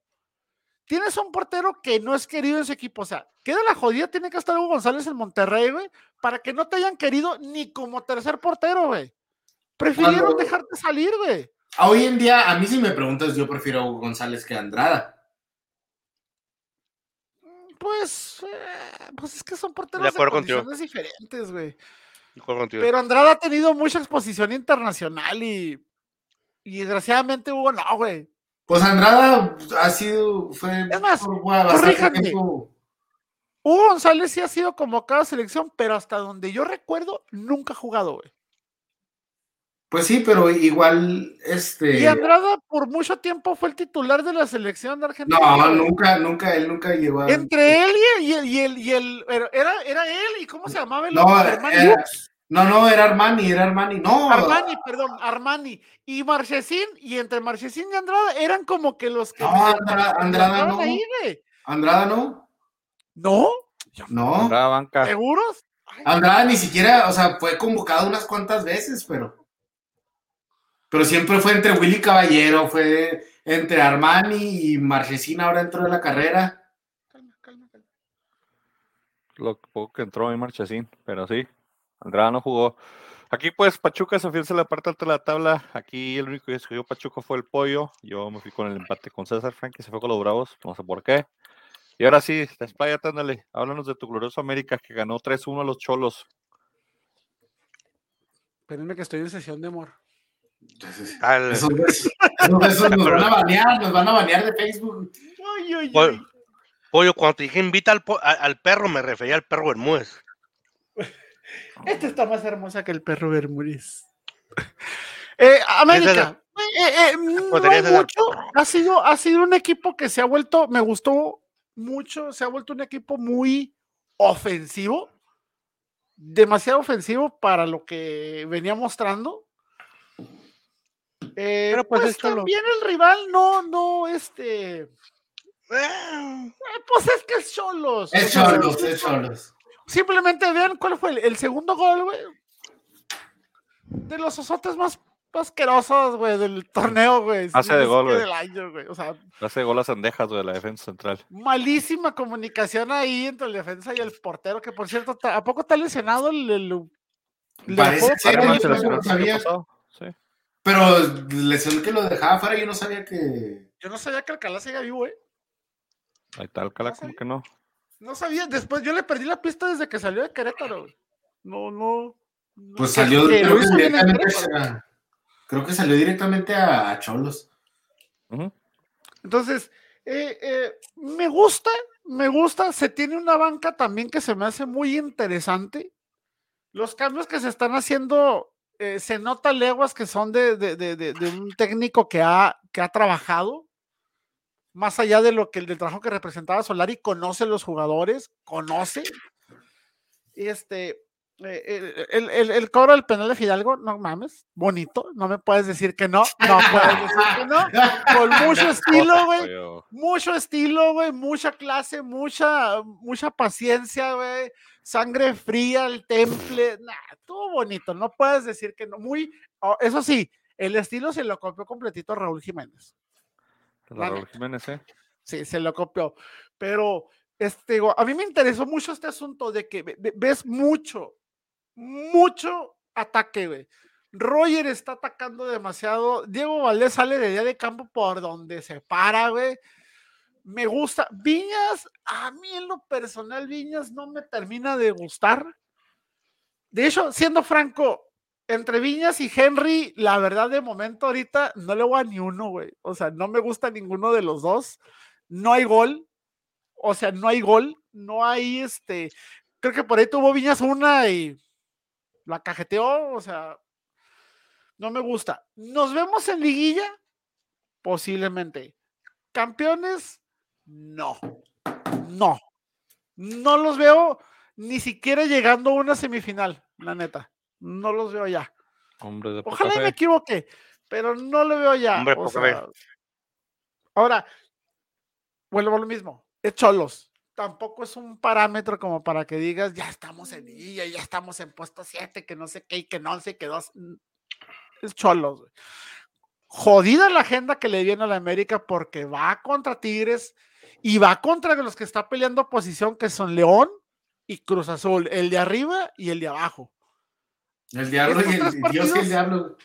Tienes un portero que no es querido en su equipo. O sea, queda la jodida, tiene que estar Hugo González en Monterrey, güey, para que no te hayan querido ni como tercer portero, güey. Prefirieron Cuando- dejarte salir, güey. Hoy en día, a mí si me preguntas, yo prefiero a Hugo González que a Andrada. Pues, eh, pues es que son porteros De de, acuerdo condiciones diferentes, güey. Pero Andrada ha tenido mucha exposición internacional y, y desgraciadamente Hugo no, güey. Pues Andrada ha sido, fue Es más, por. Hugo González sí ha sido convocado a selección, pero hasta donde yo recuerdo, nunca ha jugado, güey. Pues sí, pero igual, este. Y Andrada por mucho tiempo fue el titular de la selección de Argentina. No, nunca, nunca, él nunca llegó a. Entre él y el, y el, y el, era, era él, ¿y cómo se llamaba el no, era, no, no, era Armani, era Armani, no. Armani, perdón, Armani. Y Marchesín, y entre Marchesín y Andrada eran como que los que. No, Andrada, Andrada no. Andrada no. ¿No? No. Andrada banca. ¿Seguros? Andrada ni siquiera, o sea, fue convocado unas cuantas veces, pero. Pero siempre fue entre Willy Caballero, fue entre Armani y Marchesín ahora dentro de la carrera. Calma, calma, calma. Lo poco que entró en Marchesín, pero sí, Andrada no jugó. Aquí pues Pachuca se en la parte alta de la tabla. Aquí el único que escogió Pachuca fue el pollo. Yo me fui con el empate con César Frank, que se fue con los Bravos, no sé por qué. Y ahora sí, despáyate, ándale. Háblanos de tu glorioso América que ganó 3-1 a los Cholos. Espérenme que estoy en sesión de amor. Al... Esos, nos van a banear, nos van a banear de Facebook. Pollo, cuando te dije invita al, al, perro, me refería al perro Bermúdez. Esta está más hermosa que el perro Bermúdez. Eh, América, eh, eh, mucho, ha, sido, ha sido un equipo que se ha vuelto, me gustó mucho, se ha vuelto un equipo muy ofensivo, demasiado ofensivo para lo que venía mostrando. Eh, Pero pues, pues también el rival no, no, este. Eh, pues es que es Cholos. Es Cholos, es Cholos. Simplemente vean cuál fue el, segundo gol, güey. De los osotes más asquerosos, güey, del torneo, güey. Hace de gol, güey. O sea, Hace gol a Sandejas, güey, de la defensa central. Malísima comunicación ahí entre el defensa y el portero, que por cierto, ¿a poco está lesionado el. el, Parece Sí. Pero lesión que lo dejaba fuera, yo no sabía que. Yo no sabía que Alcalá seguía vivo, ¿eh? Ahí está Alcalá, como que no. No sabía, después yo le perdí la pista desde que salió de Querétaro. No, no. Pues salió creo que directamente, a, creo que salió directamente a, Cholos. Entonces, eh, eh, me gusta, me gusta. Se tiene una banca también que se me hace muy interesante. Los cambios que se están haciendo eh, se nota leguas que son de, un técnico que ha, que ha trabajado, más allá de lo que el del trabajo que representaba Solari, conoce los jugadores, conoce. Este, eh, el, el, cobro del penal de Fidalgo, no mames, bonito, no me puedes decir que no, no puedes decir que no, con mucho estilo, güey, mucho estilo, güey, mucha clase, mucha, mucha paciencia, güey, sangre fría, el temple, nah, todo bonito, no puedes decir que no, muy, oh, eso sí, el estilo se lo copió completito Raúl Jiménez. Raúl Jiménez, ¿eh? Sí, se lo copió, pero este, a mí me interesó mucho este asunto de que ves mucho, mucho ataque, güey. Roger está atacando demasiado. Diego Valdés sale de día de campo por donde se para, güey me gusta. Viñas, a mí en lo personal, Viñas no me termina de gustar. De hecho, siendo franco, entre Viñas y Henry, la verdad de momento ahorita no le voy a ni uno, güey. O sea, no me gusta ninguno de los dos. No hay gol. O sea, no hay gol. No hay este. Creo que por ahí tuvo Viñas una y la cajeteó. O sea, no me gusta. ¿Nos vemos en liguilla? Posiblemente. Campeones, no, no, no los veo ni siquiera llegando a una semifinal, la neta. No los veo ya. Hombre Ojalá me equivoque, pero no lo veo ya. ahora, vuelvo a lo mismo. Es Cholos. Tampoco es un parámetro como para que digas, ya estamos en I, ya estamos en puesto 7, que no sé qué, y que no sé qué dos. Es Cholos. Jodida la agenda que le viene a la América porque va contra Tigres, y va contra los que está peleando posición, que son León y Cruz Azul, el de arriba y el de abajo. El diablo y el, Dios el diablo.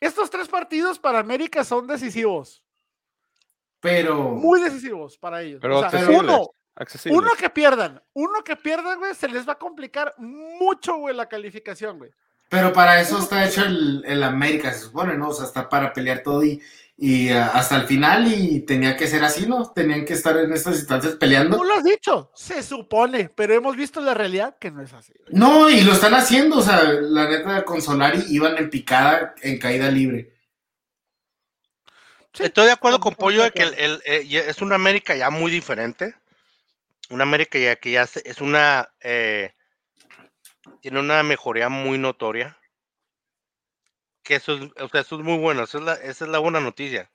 Estos tres partidos para América son decisivos. Pero. Muy decisivos para ellos. Pero uno, uno que pierdan, uno que pierdan, güey, se les va a complicar mucho, güey, la calificación, güey. Pero para eso está hecho el, el América, se supone, ¿no? O sea, está para pelear todo y, y uh, hasta el final y tenía que ser así, ¿no? Tenían que estar en estas instancias peleando. Tú lo has dicho, se supone, pero hemos visto la realidad que no es así. No, y lo están haciendo, o sea, la neta con Solari iban en picada, en caída libre. Sí, Estoy de acuerdo con Pollo de que el, el, el, es una América ya muy diferente. Una América ya que ya es una eh, tiene una mejoría muy notoria. Que eso es, o sea, eso es muy bueno, esa es la, esa es la buena noticia.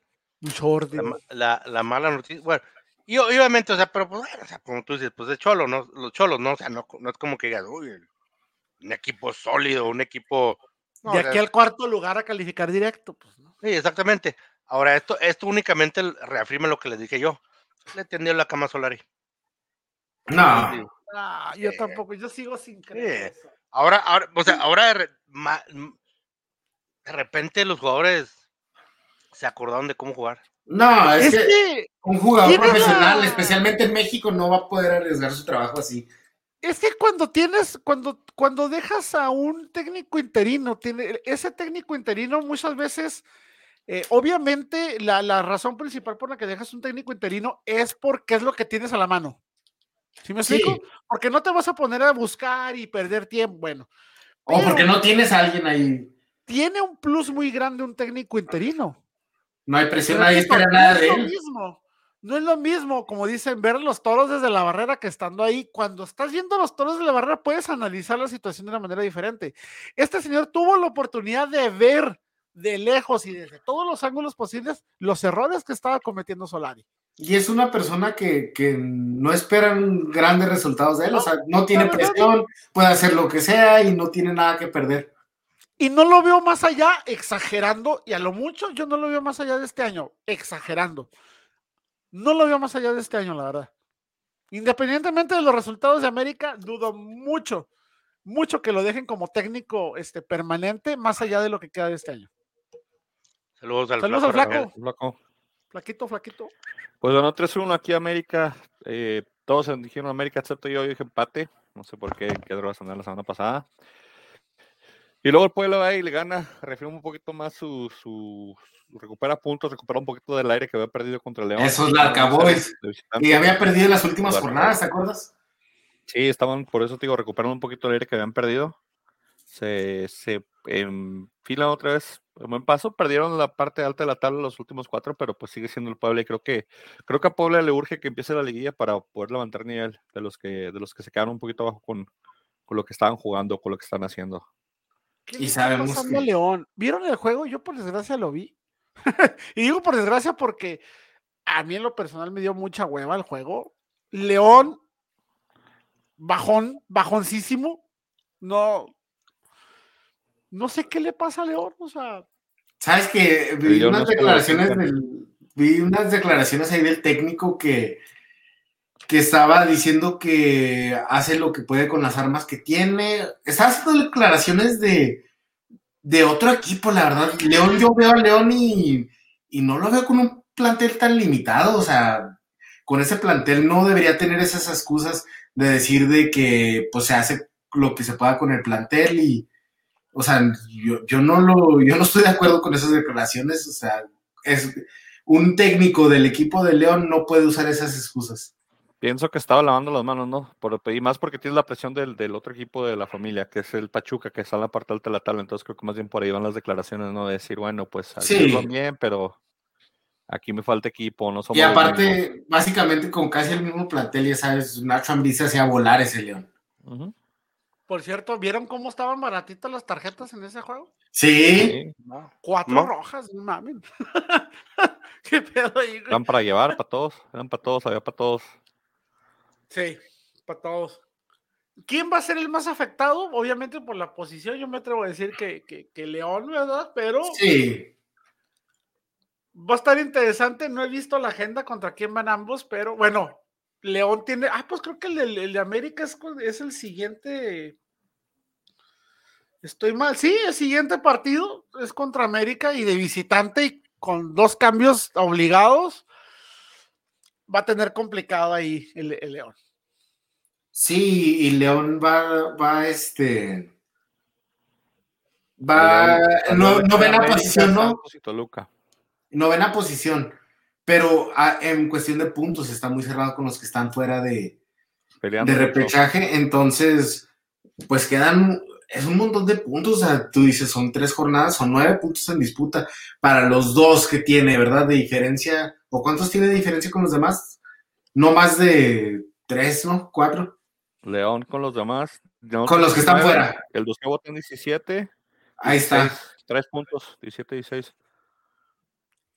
La, la, la, mala noticia, bueno, y obviamente, o sea, pero pues, bueno, o sea, como tú dices, pues de cholo, ¿no? Los cholos, ¿no? O sea, no, no es como que digas, uy, un equipo sólido, un equipo. No, de aquí o sea, al cuarto lugar a calificar directo, pues, ¿no? Sí, exactamente. Ahora, esto, esto únicamente reafirma lo que les dije yo. Le tendió la cama a Solari. No. Ah, yo eh, tampoco, yo sigo sin creer. Ahora, ahora, o sea, ahora de, de, repente los jugadores se acordaron de cómo jugar. No, es, es que, que, un jugador profesional, la... especialmente en México, no va a poder arriesgar su trabajo así. Es que cuando tienes, cuando, cuando dejas a un técnico interino, tiene, ese técnico interino muchas veces, eh, obviamente la, la razón principal por la que dejas un técnico interino es porque es lo que tienes a la mano. ¿Sí me explico? Sí. Porque no te vas a poner a buscar y perder tiempo. Bueno. O porque no tienes a alguien ahí. Tiene un plus muy grande un técnico interino. No hay presión, nadie espera nada no de es él. Lo mismo. No es lo mismo, como dicen, ver los toros desde la barrera que estando ahí. Cuando estás viendo los toros de la barrera, puedes analizar la situación de una manera diferente. Este señor tuvo la oportunidad de ver de lejos y desde todos los ángulos posibles los errores que estaba cometiendo Solari. Y es una persona que, que, no esperan grandes resultados de él, o sea, no tiene presión, puede hacer lo que sea y no tiene nada que perder. Y no lo veo más allá, exagerando, y a lo mucho yo no lo veo más allá de este año, exagerando. No lo veo más allá de este año, la verdad. Independientemente de los resultados de América, dudo mucho, mucho que lo dejen como técnico este, permanente, más allá de lo que queda de este año. Saludos al Saludos flaco. Al flaco. Flaquito, flaquito. Pues bueno, 3-1 aquí América. Eh, todos dijeron América, excepto yo, yo dije empate. No sé por qué, qué drogas andar la semana pasada. Y luego el pueblo ahí le gana, refiere un poquito más su, su, su, recupera puntos, recupera un poquito del aire que había perdido contra el León. Eso es la Cowboys. Y había perdido en las últimas jornadas, ¿te acuerdas? Sí, estaban, por eso te digo, recuperando un poquito el aire que habían perdido. Se, se enfilan otra vez buen paso. Perdieron la parte alta de la tabla los últimos cuatro, pero pues sigue siendo el Puebla y creo que creo que a Puebla le urge que empiece la liguilla para poder levantar nivel de los que de los que se quedaron un poquito abajo con, con lo que estaban jugando, con lo que están haciendo. y sabemos que... León. ¿Vieron el juego? Yo por desgracia lo vi. y digo por desgracia porque a mí en lo personal me dio mucha hueva el juego. León bajón, bajoncísimo. No, no sé qué le pasa a León, o sea. Sabes que vi unas no declaraciones del, vi unas declaraciones ahí del técnico que, que estaba diciendo que hace lo que puede con las armas que tiene. Estaba haciendo declaraciones de, de otro equipo, la verdad. León, yo veo a León y, y no lo veo con un plantel tan limitado, o sea, con ese plantel no debería tener esas excusas de decir de que pues se hace lo que se pueda con el plantel y, o sea, yo, yo, no lo, yo no estoy de acuerdo con esas declaraciones, o sea, es un técnico del equipo de León no puede usar esas excusas. Pienso que estaba lavando las manos, ¿no? Por, y más porque tienes la presión del, del, otro equipo de la familia, que es el Pachuca, que está en la parte alta de la tabla, entonces creo que más bien por ahí van las declaraciones, ¿no? De decir, bueno, pues sí. bien, pero aquí me falta equipo, no somos Y aparte, básicamente con casi el mismo plantel, ya sabes, Nacho Ambriz hacía volar ese León. Uh -huh. Por cierto, ¿vieron cómo estaban baratitas las tarjetas en ese juego? Sí. No. Cuatro no. rojas, no mames. ¿Qué pedo ahí? Güey? Eran para llevar, para todos. Eran para todos, había para todos. Sí, para todos. ¿Quién va a ser el más afectado? Obviamente por la posición, yo me atrevo a decir que, que, que León, ¿verdad? Pero. Sí. Va a estar interesante. No he visto la agenda contra quién van ambos, pero bueno, León tiene. Ah, pues creo que el, el, el de América es, es, el siguiente. Estoy mal. Sí, el siguiente partido es contra América y de visitante y con dos cambios obligados. Va a tener complicado ahí el, el León. Sí, y León va, va este. Va, León, no, León, novena América, posición, ¿no? Toluca. Novena posición. Pero ah, en cuestión de puntos está muy cerrado con los que están fuera de, Peleando de repechaje. Entonces, pues quedan, es un montón de puntos. O sea, tú dices, son tres jornadas, son nueve puntos en disputa para los dos que tiene, ¿verdad? De diferencia. ¿O cuántos tiene de diferencia con los demás? No más de tres, ¿no? Cuatro. León con los demás. León Con los que están 19, fuera. El dos que votan 17. Ahí está. 16, Tres puntos, 17 y 6.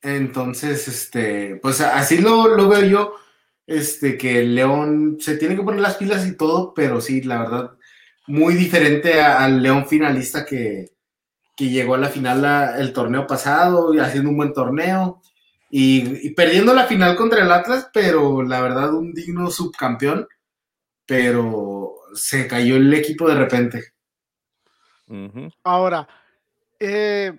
Entonces, este, pues así lo, lo veo yo, este, que León se tiene que poner las pilas y todo, pero sí, la verdad, muy diferente al León finalista que, que llegó a la final la- el torneo pasado y haciendo un buen torneo y, y perdiendo la final contra el Atlas, pero la verdad, un digno subcampeón, pero se cayó el equipo de repente. Ahora, eh,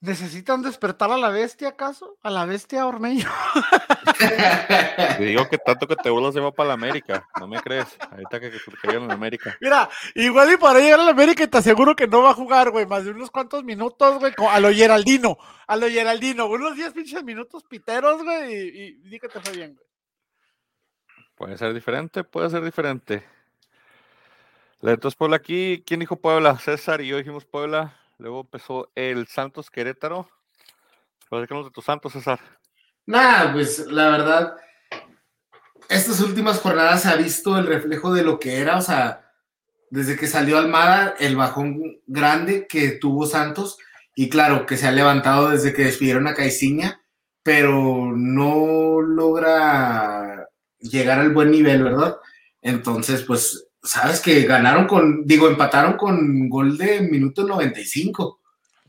¿necesitan despertar a la bestia acaso? ¿A la bestia Ormeño? Te digo que tanto que te burlas se va para la América. No me crees. Ahorita que, que caigan en América. Mira, igual y para llegar a la América te aseguro que no va a jugar, güey, más de unos cuantos minutos, güey, a lo Geraldino, a lo Geraldino, unos 10 pinches minutos piteros, güey, y, y di que te fue bien, güey. Puede ser diferente, puede ser diferente. Entonces, Puebla aquí, ¿quién dijo Puebla? César y yo dijimos Puebla. Luego empezó el Santos Querétaro. Platícanos de tus Santos, César. Nada, pues la verdad, estas últimas jornadas se ha visto el reflejo de lo que era, o sea, desde que salió Almada, el bajón grande que tuvo Santos, y claro, que se ha levantado desde que despidieron a Caiciña, pero no logra llegar al buen nivel, ¿verdad? Entonces, pues, sabes que ganaron con, digo, empataron con gol de minuto 95.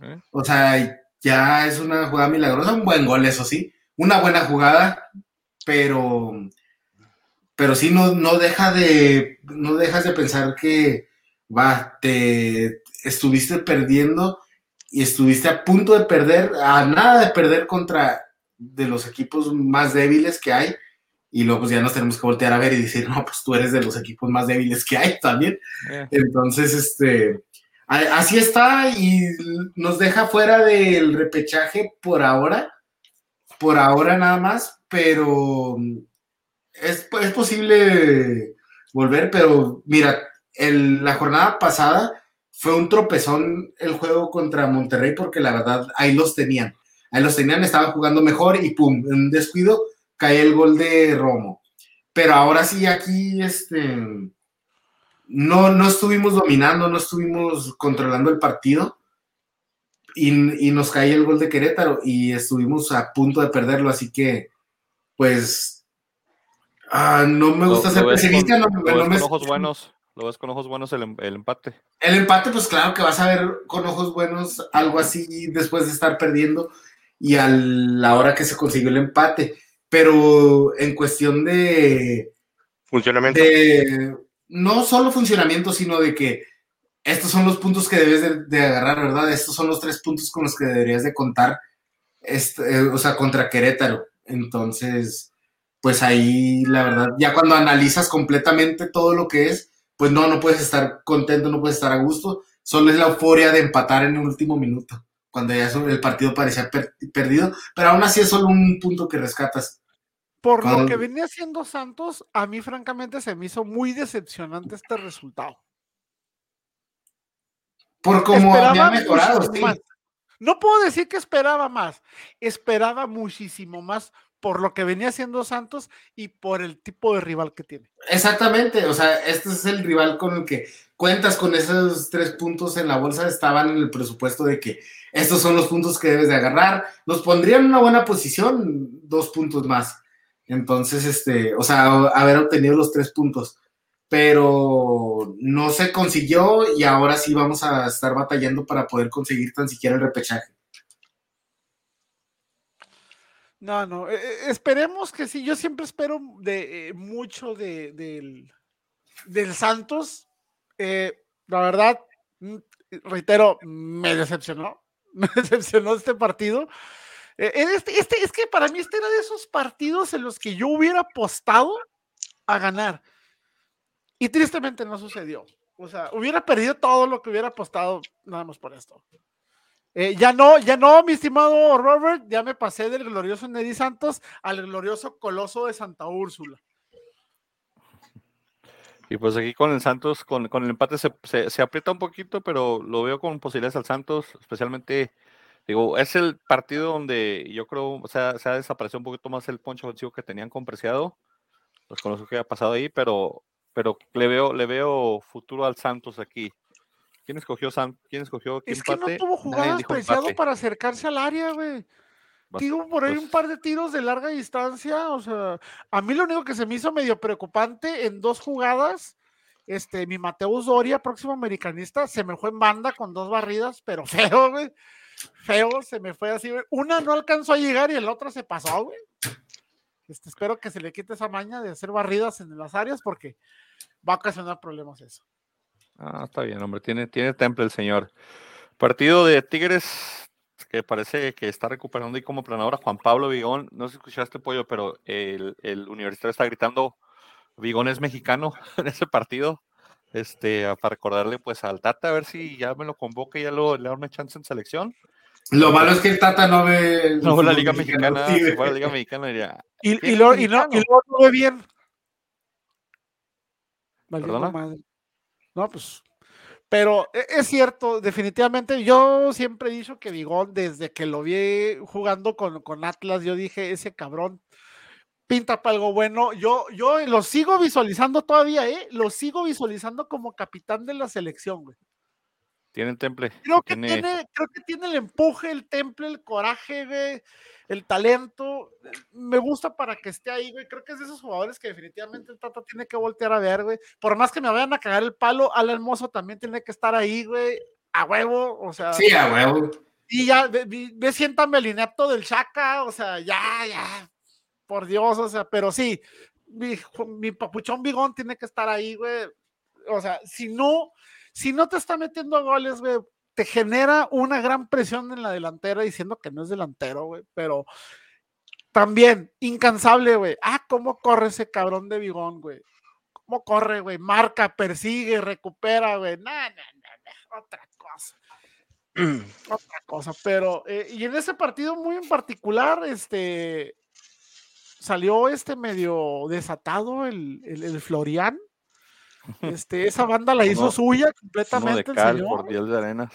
¿Eh? O sea, ya es una jugada milagrosa, un buen gol, eso sí, una buena jugada, pero, pero sí no, no deja de, no dejas de pensar que va, te estuviste perdiendo y estuviste a punto de perder, a nada de perder contra de los equipos más débiles que hay. Y luego pues ya nos tenemos que voltear a ver y decir, no, pues tú eres de los equipos más débiles que hay también. Eh, Entonces, este, así está y nos deja fuera del repechaje por ahora, por ahora nada más, pero es, es posible volver, pero mira, el- la jornada pasada fue un tropezón el juego contra Monterrey porque la verdad ahí los tenían, ahí los tenían, estaban jugando mejor y pum, un descuido cae el gol de Romo. Pero ahora sí, aquí, este, no, no estuvimos dominando, no estuvimos controlando el partido y, y nos cae el gol de Querétaro y estuvimos a punto de perderlo, así que pues ah, no me gusta ser pesimista, con- no, lo no ves me- con ojos buenos. Lo ves con ojos buenos el, em- el empate. el empate, pues claro que vas a ver con ojos buenos algo así después de estar perdiendo y a la hora que se consiguió el empate, pero en cuestión de Funcionamiento. de no solo funcionamiento, sino de que estos son los puntos que debes de, de agarrar, ¿verdad? Estos son los tres puntos con los que deberías de contar, este, eh, o sea, contra Querétaro. Entonces, pues ahí, la verdad, ya cuando analizas completamente todo lo que es, pues no, no puedes estar contento, no puedes estar a gusto, solo es la euforia de empatar en el último minuto, cuando ya el partido parecía per- perdido, pero aún así es solo un punto que rescatas. Por lo que venía haciendo Santos, a mí francamente se me hizo muy decepcionante este resultado. Por cómo había mejorado, sí. más. No puedo decir que esperaba más, esperaba muchísimo más por lo que venía haciendo Santos y por el tipo de rival que tiene. Exactamente, o sea, este es el rival con el que cuentas con esos tres puntos en la bolsa, estaban en el presupuesto de que estos son los puntos que debes de agarrar, nos pondrían en una buena posición, dos puntos más. Entonces, este, o sea, haber obtenido los tres puntos, pero no se consiguió y ahora sí vamos a estar batallando para poder conseguir tan siquiera el repechaje. No, no, eh, eh, esperemos que sí. Yo siempre espero de eh, mucho de, del, del Santos. La verdad, mm, reitero, me decepcionó. Me decepcionó este partido. Eh, este, este, es que para mí este era de esos partidos en los que yo hubiera apostado a ganar. Y tristemente no sucedió. O sea, hubiera perdido todo lo que hubiera apostado nada más por esto. Eh, ya no, ya no, mi estimado Robert, ya me pasé del glorioso Neddy Santos al glorioso Coloso de Santa Úrsula. Y pues aquí con el Santos, con, el empate se, aprieta un poquito, pero lo veo con posibilidades al Santos, especialmente, digo, es el partido donde yo creo, o sea, se ha desaparecido un poquito más el poncho ofensivo que tenían con Preciado, pues con lo que ha pasado ahí, pero, pero le veo, le veo futuro al Santos aquí. ¿Quién escogió San? ¿Quién escogió? Es que no tuvo jugadas Preciado para acercarse al área, güey. Digo, por ahí un par de tiros de larga distancia. O sea, a mí lo único que se me hizo medio preocupante en dos jugadas, este, mi Mateus Doria, próximo americanista, se me fue en banda con dos barridas, pero feo, güey. Feo, se me fue así, Una no alcanzó a llegar y el otro se pasó, güey. Este, espero que se le quite esa maña de hacer barridas en las áreas porque va a ocasionar problemas eso. Ah, está bien, hombre. Tiene, tiene temple el señor. Partido de Tigres que parece que está recuperando y como planadora Juan Pablo Vigón. No sé si escuchaste, Pollo, pero el, el universitario está gritando, Vigón es mexicano en ese partido. Este, para recordarle pues al Tata a ver si ya me lo convoca y ya lo, le da una chance en selección. Lo malo es que el Tata no ve. No la Liga Mexicana. Si fuera la Liga Mexicana diría. Y, y, lo, y, no, y lo ve bien. No, pues pero e, es cierto, definitivamente, yo siempre he dicho que Vigón, desde que lo vi jugando con, con Atlas, yo dije, ese cabrón pinta para algo bueno. Yo, yo lo sigo visualizando todavía, ¿eh? Lo sigo visualizando como capitán de la selección, güey. Tiene temple. Creo que tiene... creo que tiene el empuje, el temple, el coraje, güey el talento, me gusta para que esté ahí, güey. Creo que es de esos jugadores que definitivamente el Tata tiene que voltear a ver, güey. Por más que me vayan a cagar el palo, Al Hermoso también tiene que estar ahí, güey. A huevo, o sea. Sí, a huevo. Y ya, ve, ve siéntame el inepto del Chaca, o sea, ya, ya. Por Dios, o sea, pero sí, mi, mi papuchón bigón tiene que estar ahí, güey. O sea, si no, si no te está metiendo goles, güey, te genera una gran presión en la delantera diciendo que no es delantero, güey, pero también incansable, güey. Ah, cómo corre ese cabrón de Bigón, güey. Cómo corre, güey. Marca, persigue, recupera, güey. No, no, no, otra cosa. otra cosa, pero eh, y en ese partido muy en particular, este salió este medio desatado el, el, Florian. Este, esa banda la hizo suya completamente. el por Dios de arenas.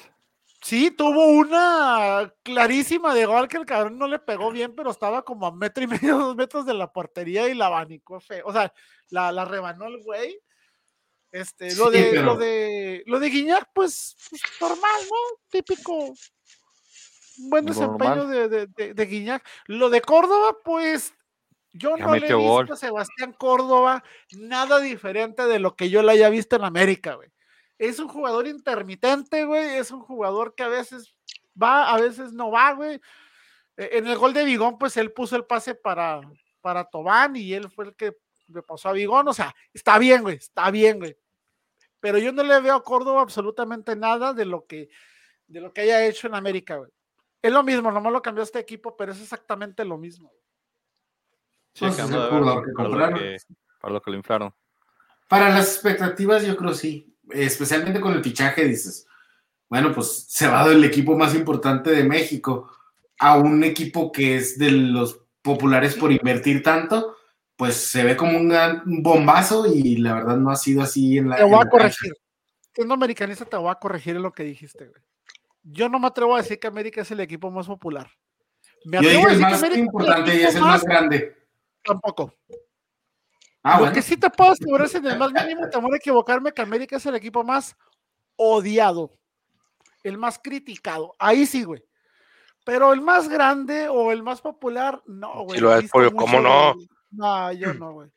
Sí, tuvo una clarísima de gol que el cabrón no le pegó bien, pero estaba como a metro y medio, dos metros de la portería y la abanicó feo. O sea, la, la rebanó el güey. Este, lo de, lo de, lo de Guiñac, pues, pues, normal, ¿no? Típico. Buen desempeño de, de, de, Guiñac. Lo de Córdoba, pues, yo no le he visto a Sebastián Córdoba nada diferente de lo que yo le haya visto en América, güey es un jugador intermitente, güey, es un jugador que a veces va, a veces no va, güey. E, en el gol de Vigón, pues él puso el pase para, para Tobán y él fue el que le pasó a Vigón, o sea, está bien, güey, está bien, güey. Pero yo no le veo a Córdoba absolutamente nada de lo que, de lo que haya hecho en América, güey. Es lo mismo, nomás lo cambió este equipo, pero es exactamente lo mismo. Sí, para, lo que, para lo que lo inflaron. Para las expectativas, yo creo sí especialmente con el fichaje, dices, bueno, pues se va del equipo más importante de México a un equipo que es de los populares por invertir tanto, pues se ve como un, bombazo y la verdad no ha sido así en la. Te voy a corregir. Siendo americanista, te voy a corregir en lo que dijiste, güey. Yo no me atrevo a decir que América es el equipo más popular. Me Yo digo el más importante y es el más grande. Tampoco. Ah, Lo que sí te puedo asegurar, en el más mínimo temor a equivocarme, que América es el equipo más odiado, el más criticado. Ahí sí, güey. Pero el más grande o el más popular, no, güey. lo es, ¿cómo no? No, yo no, güey.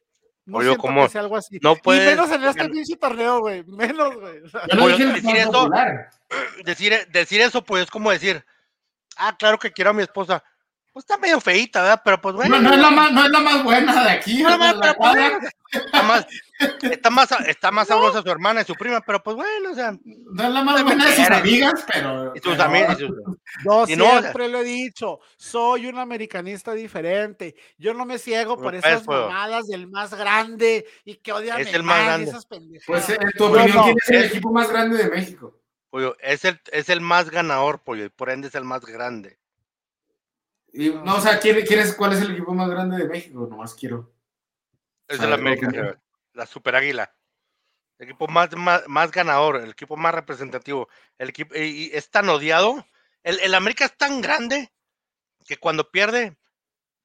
No siento ¿cómo? que sea algo así. No puedes, y menos en este pinche torneo, güey. Menos, güey. decir, eso, decir, decir eso, pues es como decir, ah, claro que quiero a mi esposa. Pues está medio feita, ¿verdad? Pero pues bueno. No, no, es la más, no es la más buena de aquí. No, no, pero, pues, bueno, está más, está más, está más sabrosa su hermana y su prima, pero pues bueno, o sea, No es la más buena de sus amigas, pero. y sus pero- amigos. y sus- Yo Y no, siempre lo he dicho, soy un americanista diferente. Yo no me ciego por Pues, esas pues. mamadas del más grande y que odian Es el más grande. esas pendejadas. Pues en tu No, opinión, no, ¿quién es el equipo más grande de México? Pollo, es el, es el más ganador, pollo, y por ende es el más grande. Y, no, o sea, ¿quién, quién es, ¿cuál es el equipo más grande de México? Nomás quiero. Es A el ver, América, la Super Águila. El equipo más, más, más ganador, el equipo más representativo. El equipo, y, y es tan odiado. El, el América es tan grande que cuando pierde,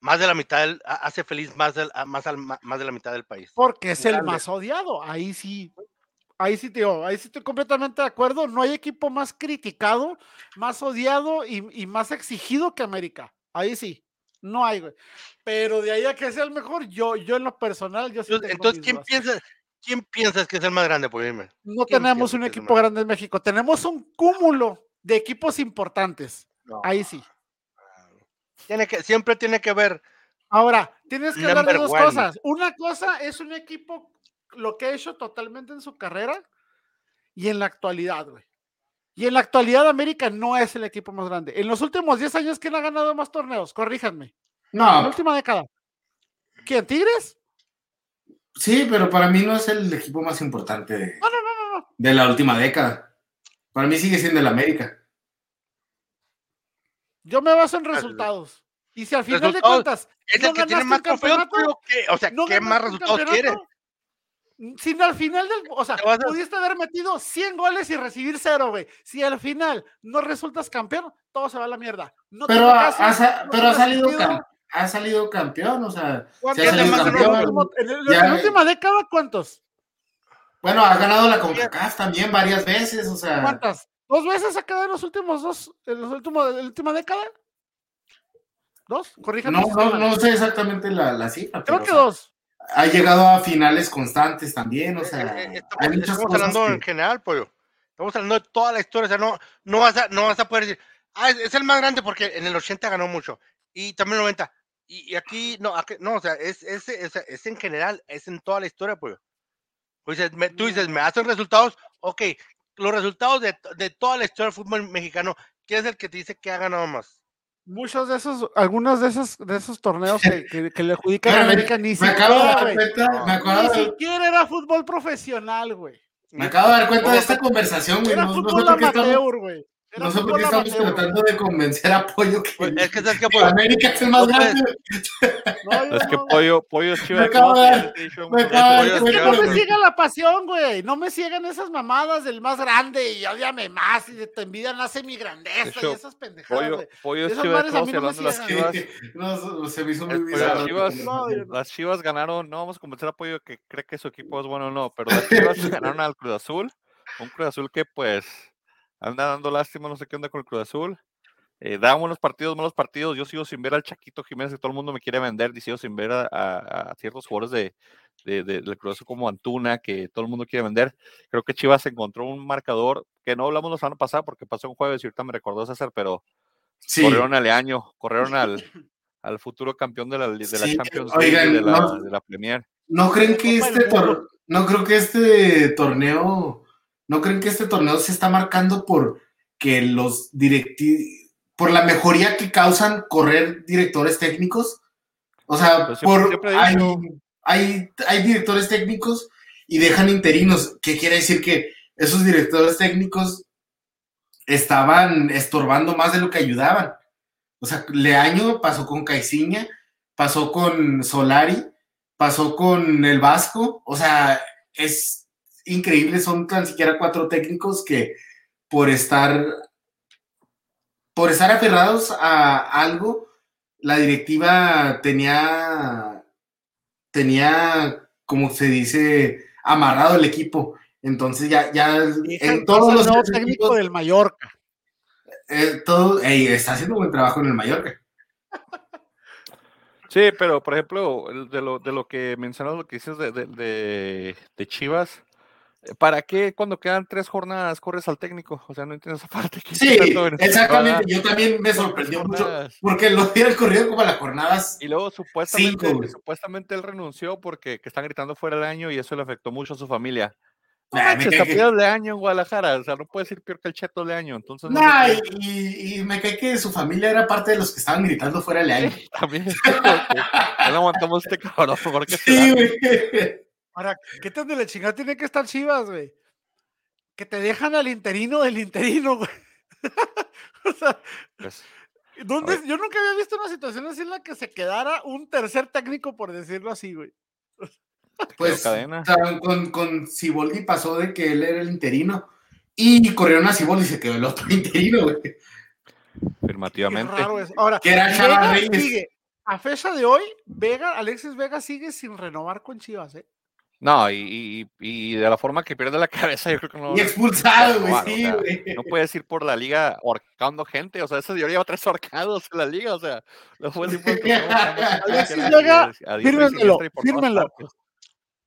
más de la mitad del- ha- hace feliz más, del- más, al- más de la mitad del país. Porque es el más odiado. Ahí sí, ahí sí, tío, ahí sí estoy completamente de acuerdo. No hay equipo más criticado, más odiado y, y más exigido que América. Ahí sí, no hay, güey. Pero de ahí a que sea el mejor, yo, yo en lo personal, yo sí Entonces, tengo entonces, ¿quién piensa, ¿quién piensas que es el más grande? Dime. No tenemos un equipo más- grande en México, tenemos un cúmulo de equipos importantes. No, Ahí sí. tiene que, siempre tiene que ver. Ahora, tienes que hablar de dos one. cosas. Una cosa es un equipo, lo que ha hecho totalmente en su carrera y en la actualidad, güey. Y en la actualidad América no es el equipo más grande. En los últimos 10 años, ¿quién ha ganado más torneos? Corríjanme. En la No, última década. ¿Quién? ¿Tigres? sí, pero para mí no es el equipo más importante de, No, no, no, no, no. de la última década. Para mí sigue siendo el América. Yo me baso en resultados. Y si al final de cuentas Es no el que tiene más trofeos, ¿qué? O sea, no ¿qué más resultados quieres? Campeonato, Si al final del, o sea, a- pudiste haber metido 100 goles y recibir cero, güey. Si al final no resultas campeón, todo se va a la mierda. No Pero, ha, caso, ha sa- no pero ha tiene salido, ha salido campeón, o sea, ¿Cuántos sí ha ¿Quién le salido más más en, el campeón. último- en el- Ya, en la última década, cuántos? Bueno, ha ganado la CONCACAF también varias veces, o sea, ¿Cuántas? ¿Dos veces ha quedado en los últimos dos, en los últimos, en la última década? ¿Dos? Corríjame. no, no, no sé exactamente la, la cifra, Creo pero, que o sea, dos. Ha llegado a finales constantes también, o sea, Eh, eh, hay estamos, muchas estamos cosas hablando en general, pollo. Estamos hablando de toda la historia. O sea, no, no, vas a, no vas a poder decir, ah, es, es el más grande porque en el 80 ganó mucho. Y también el 90. Y, y aquí, no, aquí- no, o sea, es, es, es, en general, es en toda la historia, pollo. Pues me- tú dices, me hacen resultados, ok, los resultados de, de toda la historia del fútbol mexicano, ¿quién es el que te dice que ha ganado más? Muchos de esos, algunos de esos, de esos torneos que, que- que le adjudican a América ni me acabo de siquiera, Ni de, siquiera era fútbol profesional, güey. me acabo de dar cuenta de esta conversación, güey, Era no, no sé fútbol qué estamos, amateur, güey. Era no sé por fútbol qué estamos amateur. tratando de convencer a Pollo que Pues, es que sabes que, pollo, América es el más grande. No, Es que pollo, pollo es dicho, me acabo de es Es no me siga la pasión, güey. No me sigan esas mamadas del más grande y odiame más y de te envidian hace mi grandeza hecho, y esas pendejadas, Pollo, pollo es Esas chivas. madres a Estamos mí no me hablando de las chivas. No, se me hizo muy pollo, bizarro. chivas las Chivas ganaron, no vamos a convencer a Pollo que cree que su equipo es bueno o no, pero las Chivas ganaron al Cruz Azul, un Cruz Azul que pues anda dando lástima, no sé qué onda con el Cruz Azul. Eh, da buenos partidos, malos partidos. Yo sigo sin ver al Chaquito Jiménez que todo el mundo me quiere vender, y sigo sin ver a, a- a ciertos jugadores de, de, de- del Cruz Azul como Antuna, que todo el mundo quiere vender. Creo que Chivas encontró un marcador que no hablamos la semana pasada porque pasó un jueves y ahorita me recordó César, pero Sí, corrieron al año, corrieron al, al futuro campeón de la, de la Sí, Champions League de la, no- de la Premier. ¿no creen que del este tor- no creo que este torneo, no creen que este torneo se está marcando por que los directivos, por la mejoría que causan correr directores técnicos? O sea, Pues siempre- por siempre hay, hay, hay directores técnicos y dejan interinos. ¿Qué quiere decir que esos directores técnicos estaban estorbando más de lo que ayudaban? O sea, Leaño pasó con Caiciña, pasó con Solari, pasó con el Vasco. O sea, es increíble, son tan siquiera cuatro técnicos que por estar por estar aferrados a algo, la directiva tenía tenía, como se dice, amarrado el equipo. Entonces ya, ya en todos los técnico equipos, del Mallorca. eh, todo, está haciendo buen trabajo en el Mallorca. Sí, pero por ejemplo, el- de lo, de lo que mencionas, lo que dices de, de, de- de Chivas, ¿Para qué cuando quedan tres jornadas corres al técnico? O sea, no entiendo esa parte. Sí, exactamente. Yo también me sorprendió mucho porque lo hubiera corrido como a las jornadas. Y luego supuestamente, supuestamente él renunció porque que están gritando fuera de año y eso le afectó mucho a su familia. No nah, de año en Guadalajara, o sea, no puede ser peor que el cheto de año, entonces... No y, me cae que su familia era parte de los que estaban gritando fuera de año. También, no aguantamos este cabrón, porque sí, güey. Ahora, ¿qué tan de la chingada tiene que estar Chivas, güey? Que te dejan al interino del interino, güey. o sea, pues, ¿dónde, yo nunca había visto una situación así en la que se quedara un tercer técnico, por decirlo así, güey. Pues con, con Ciboldi pasó de que él era el interino y corrieron a Ciboldi y se quedó el otro interino, güey. Afirmativamente. Ahora, que era Chava Reyes. a fecha de hoy, Vega, Alexis Vega sigue sin renovar con Chivas, ¿eh? No, y, y, de la forma que pierde la cabeza, yo creo que no. Y expulsado, güey, sí, güey. no puedes ir por la liga ahorcando gente, o sea, ese día lleva tres ahorcados en la liga, o sea, no fue Alexis Vega, fírmenlo, fírmenlo.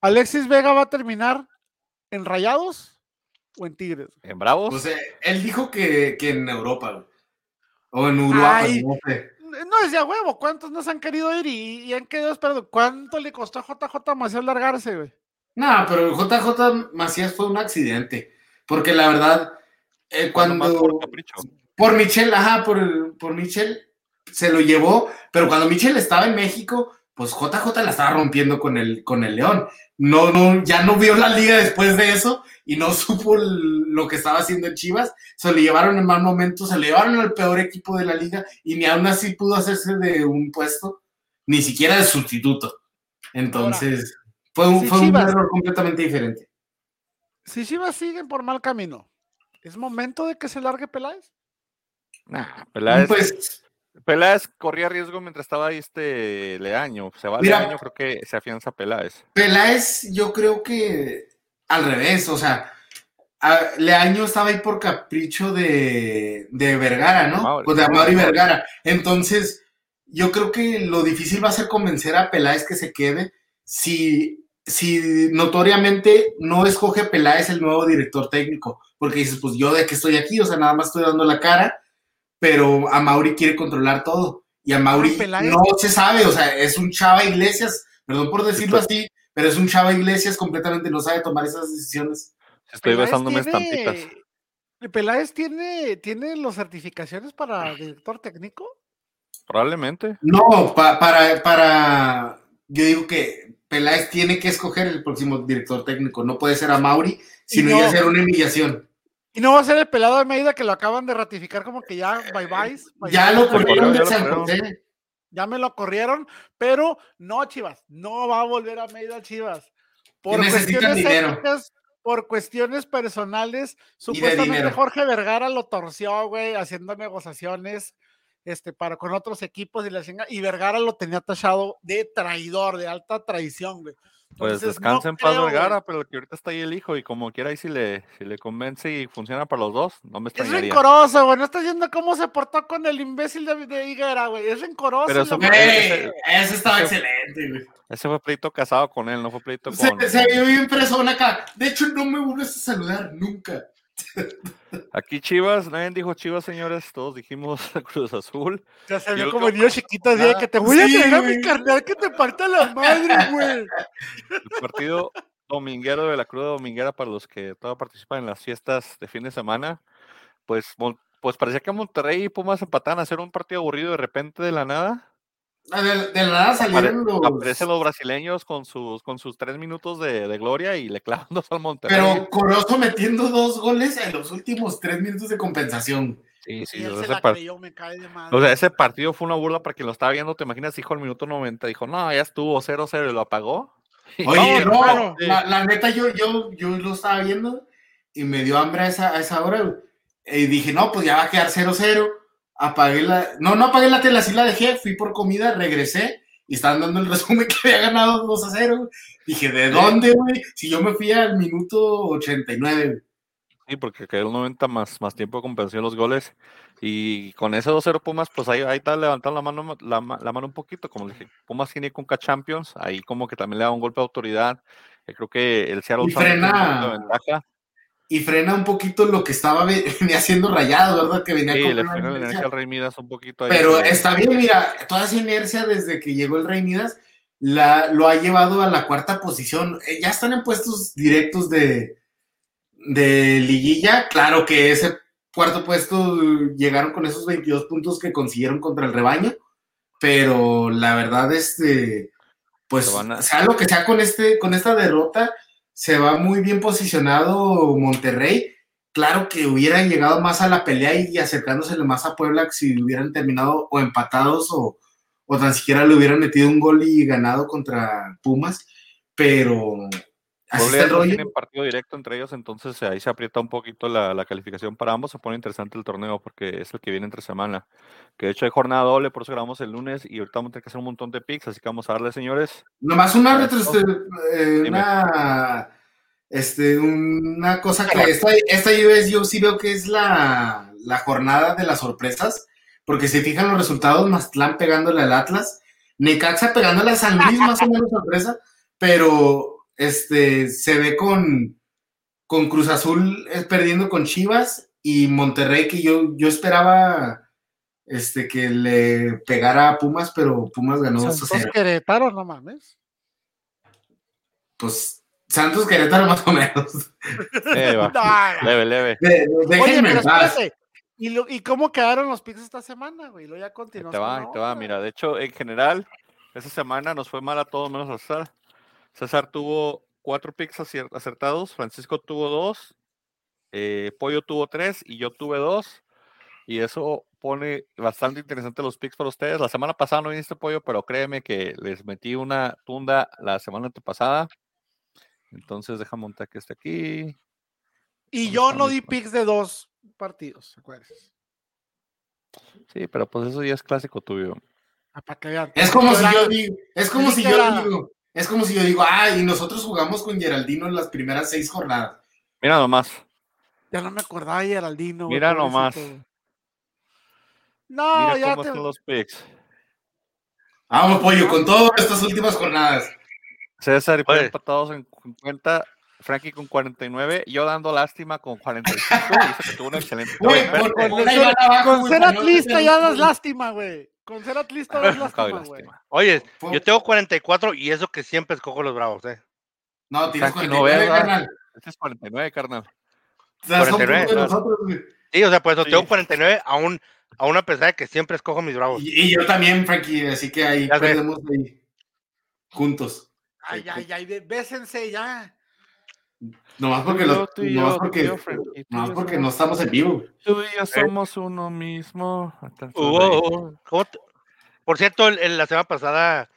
Alexis Vega va a terminar en Rayados o en Tigres. ¿En Bravos? Pues eh, él dijo que, que en Europa, güey. O en Uruguay, no sé no decía huevo, ¿cuántos nos han querido ir y, han quedado esperando? ¿Cuánto le costó a JJ Macías largarse, güey? No, pero JJ Macías fue un accidente, porque la verdad, eh, cuando... Por, por Michel, ajá, por, por Michel se lo llevó, pero cuando Michel estaba en México, pues JJ la estaba rompiendo con el, con el León. No, no, ya no vio la liga después de eso y no supo lo que estaba haciendo en Chivas. Se le llevaron en mal momento, se le llevaron al peor equipo de la liga y ni aún así pudo hacerse de un puesto, ni siquiera de sustituto. Entonces, fue, un, fue un error completamente diferente. Si Chivas siguen por mal camino, ¿es momento de que se largue Peláez? Nah, Peláez. Pues Peláez corría riesgo mientras estaba ahí este Leaño. Se va Leaño, creo que se afianza Peláez. Peláez, yo creo que al revés, o sea, Leaño estaba ahí por capricho de, Vergara, ¿no? pues de Amaury Vergara. Entonces, yo creo que lo difícil va a ser convencer a Peláez que se quede si, si notoriamente no escoge Peláez el nuevo director técnico, porque dices, pues yo de que estoy aquí, o sea, nada más estoy dando la cara pero a Mauri quiere controlar todo. Y a Mauri no se sabe, o sea, es un Chava Iglesias, perdón por decirlo así, pero es un Chava Iglesias completamente no sabe tomar esas decisiones. Estoy besándome estampitas. ¿Peláez tiene, tiene las certificaciones para director técnico? Probablemente. No, para, para, yo digo que Peláez tiene que escoger el próximo director técnico, no puede ser a Mauri, sino no. ya ser una humillación. Y no va a ser el pelado de Meida que lo acaban de ratificar como que ya bye bye. ya lo corrieron de San José. Ya me lo corrieron, pero no, Chivas, no va a volver a Meida Chivas. Por cuestiones éticas, por cuestiones personales, supuestamente Jorge Vergara lo torció, güey, haciendo negociaciones este, para con otros equipos y la y Vergara lo tenía tachado de traidor, de alta traición, güey. Pues descansa en paz Vergara, pero que ahorita está ahí el hijo y como quiera ahí si le, si le convence y funciona para los dos, no me extrañaría. Es rencoroso, güey, no estás viendo cómo se portó con el imbécil de, Higuera, güey, es rencoroso. Pero eso, ese, estaba excelente, güey. Ese fue pleito casado con él, no fue pleito con... Se, se vio bien persona acá, de hecho no me vuelves a saludar nunca. Aquí Chivas, nadie dijo Chivas, señores, todos dijimos Cruz Azul. Ya se vio como niño chiquito, ah, que te voy a traer a mi carnal que te parta la madre, güey. El partido dominguero de la Cruz Dominguera para los que todavía participan en las fiestas de fin de semana, pues, pues parecía que Monterrey y Pumas empataban a hacer un partido aburrido de repente de la nada. Ah, de, la nada salieron los... Aparecen los brasileños con sus, con sus tres minutos de, gloria y le clavan dos al Monterrey. Pero Corozo metiendo dos goles en los últimos tres minutos de compensación. Sí, sí, ese, o sea, ese partido fue una burla para quien lo estaba viendo. ¿Te imaginas? Hijo, al minuto 90 dijo, no, ya estuvo 0-0 y lo apagó. Oye, no, la, neta, yo, yo, yo lo estaba viendo y me dio hambre a esa, a esa hora. Y dije, no, pues ya va a quedar 0-0 apagué la, no, no apagué la tele, así la dejé, fui por comida, regresé y estaban dando el resumen que había ganado 2 a 0. Dije, ¿de dónde, güey? Si yo me fui al minuto 89. Sí, porque quedó 90 más, más tiempo de compensación los goles. Y con ese 2-0 Pumas, pues ahí, ahí está levantando la mano, la, mano un poquito. Como dije, Pumas tiene Conca Champions, ahí como que también le da un golpe de autoridad creo que el Seattle Y frena- ventaja. Y frena un poquito lo que estaba ve- venía haciendo rayado, ¿verdad? Que venía Sí, con le una frena la inercia. al Rey Midas un poquito ahí. Pero está bien, mira, toda esa inercia desde que llegó el Rey Midas la, lo ha llevado a la cuarta posición. Eh, Ya están en puestos directos de, de liguilla. Claro que ese cuarto puesto llegaron con esos 22 puntos que consiguieron contra el rebaño, pero la verdad, este, pues, a- sea lo que sea con, este, con esta derrota, se va muy bien posicionado Monterrey. Claro que hubiera llegado más a la pelea y acercándosele más a Puebla si hubieran terminado o empatados o, o tan siquiera le hubieran metido un gol y ganado contra Pumas, pero Puebla tienen partido directo entre ellos, entonces ahí se aprieta un poquito la, la calificación para ambos. Se pone interesante el torneo porque es el que viene entre semana. Que de hecho hay jornada doble, por eso grabamos el lunes y ahorita vamos a tener que hacer un montón de picks, así que vamos a darle, señores. Nomás una, retro- eh, una, este, una cosa que esta, esta US yo sí veo que es la, la jornada de las sorpresas, porque si fijan los resultados, Mazatlán pegándole al Atlas, Necaxa pegándole a San Luis, más o menos sorpresa, pero este, se ve con, con Cruz Azul eh, perdiendo con Chivas y Monterrey, que yo, yo esperaba este, que le pegara a Pumas, pero Pumas ganó 2 a Santos 0. Querétaro, no mames. Pues Santos Querétaro más o menos. No. Leve, leve. De- de- Oye, déjenme pero espérate. ¿Y, lo- ¿Y cómo quedaron los picks esta semana, güey? Lo ya continuó. te va, te va. Mira, de hecho, en general, esta semana nos fue mal a todos menos a César. César tuvo cuatro picks acertados, Francisco tuvo dos, eh, Pollo tuvo tres y yo tuve dos. Y eso pone bastante interesante los picks para ustedes. La semana pasada no viniste Pollo, pero créeme que les metí una tunda la semana antepasada. Entonces deja montar que esté aquí. Y ¿Dónde yo no di picks de dos partidos, acuérdense. Sí, pero pues eso ya es clásico tuyo. Ah. Es como si yo digo, es como si yo digo, es como si yo digo, ah, y nosotros jugamos con Geraldino en las primeras seis jornadas. Mira nomás. Ya no me acordaba de Geraldino. güey, Mira nomás. No, Mira ya cómo te... están los picks. Vamos, pollo, con todas estas últimas jornadas. César y empatados en 50, Frankie con 49, yo dando lástima con 45, dice que tuvo una excelente Güey, Con, con güey, ser atlista ya das lástima, güey. Con ser atlista doy lástima, güey. Oye, yo tengo 44 y eso que siempre escojo los bravos, ¿eh? No, tienes Frankie, no 49, veas, carnal. Este es 49, carnal. O sea, son 49, puntos de claro. nosotros, güey. Sí, o sea, por eso Sí. tengo 49 aún, aún a pesar de que siempre escojo mis bravos. Y, y yo también, Frankie, así que ahí Ya perdemos ahí. Juntos. Ay, ay, ay, bésense ya. Nomás porque, yo, tú y nomás yo, porque, yo, Frankie, nomás porque somos- no estamos en vivo. Tú y yo somos uno mismo. Hasta Hubo- sonreír. ¿cómo te- Por cierto, el- el- la semana pasada,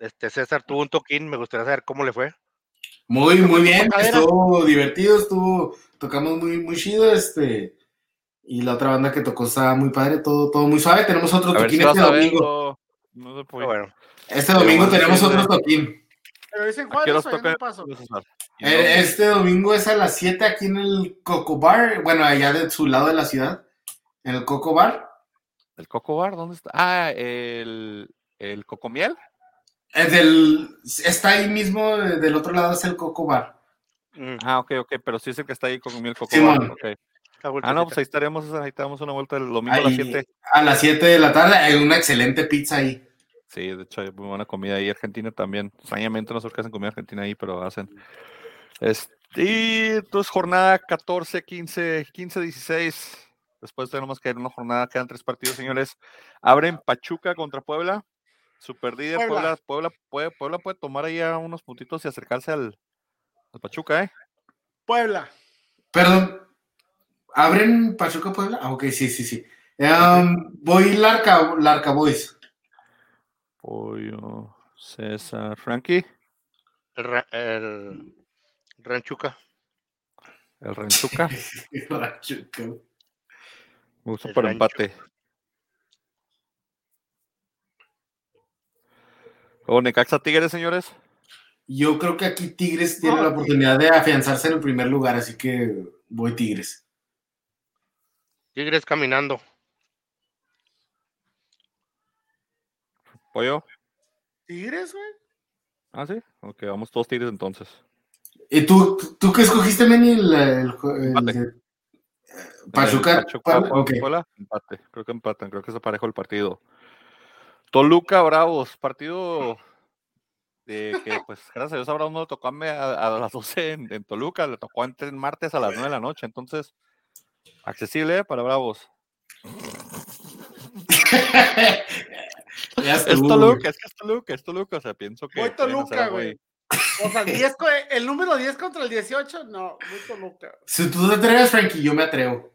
este César tuvo un toquín, me gustaría saber cómo le fue. Muy, muy bien, estuvo divertido, estuvo, tocamos muy, muy chido, este, y la otra banda que tocó estaba muy padre, todo, todo muy suave, tenemos otro A toquín este domingo, verlo. No se Pero puede. bueno, este domingo tenemos otro toquín, Pero dicen ¿A qué Juárez horas o ya toca no paso. Eh, este domingo es a las 7 aquí en el Coco Bar, bueno, allá de su lado de la ciudad, en el Coco Bar, ¿El Coco Bar? ¿Dónde está? Ah, el, el Cocomiel. es del, está ahí mismo, eh, del otro lado es el Coco Bar, mm, Ah, ok, ok, pero sí es el que está ahí con el Coco Simón. Bar. Ah, no, pues ahí estaremos, ahí te damos una vuelta el domingo a las Ahí, 7. a las 7 de la tarde, hay una excelente pizza ahí. Sí, de hecho hay muy buena comida ahí, Argentina también. Extrañamente no sé qué hacen comida argentina ahí, pero hacen. Este, y entonces jornada 14, 15, 15, 16. Después tenemos que ir a una jornada, quedan tres partidos, señores. Abren Pachuca contra Puebla. Super líder, Puebla. Puebla, Puebla, puede, Puebla puede tomar ahí a unos puntitos y acercarse al, al Pachuca, ¿eh? Puebla. Perdón, ¿abren Pachuca Puebla? Ah, ok, sí, sí, sí. Um, voy Larca, Larca Boys. Pollo, César, Frankie, El, ra- el Ranchuca. el Renchuca. Pachuca. Me gusta El por Rancho. empate. Luego Necaxa Tigres, señores. Yo creo que aquí Tigres tiene No, la oportunidad de afianzarse en el primer lugar, así que voy Tigres. Tigres caminando. Pollo. ¿Tigres, güey? Ah, sí. Ok, vamos todos tigres entonces. ¿Y tú, tú qué escogiste, Meni? El, el, el Empate. de- Pachuca. Empate. Creo que empatan. Creo que se parejo el partido. Toluca Bravos, partido de que, pues, gracias a Dios, a Bravos no le tocó a, me- a- a las 12 en, en Toluca, le tocó entre martes a las 9 de la noche. Entonces, accesible ¿eh? para Bravos. Es Toluca, es que es Toluca, es Toluca. O sea, pienso que. Voy Toluca, güey. O sea, 10 co- el número 10 contra el 18, no, muy Toluca. Si tú te atreves, Frankie, yo me atrevo.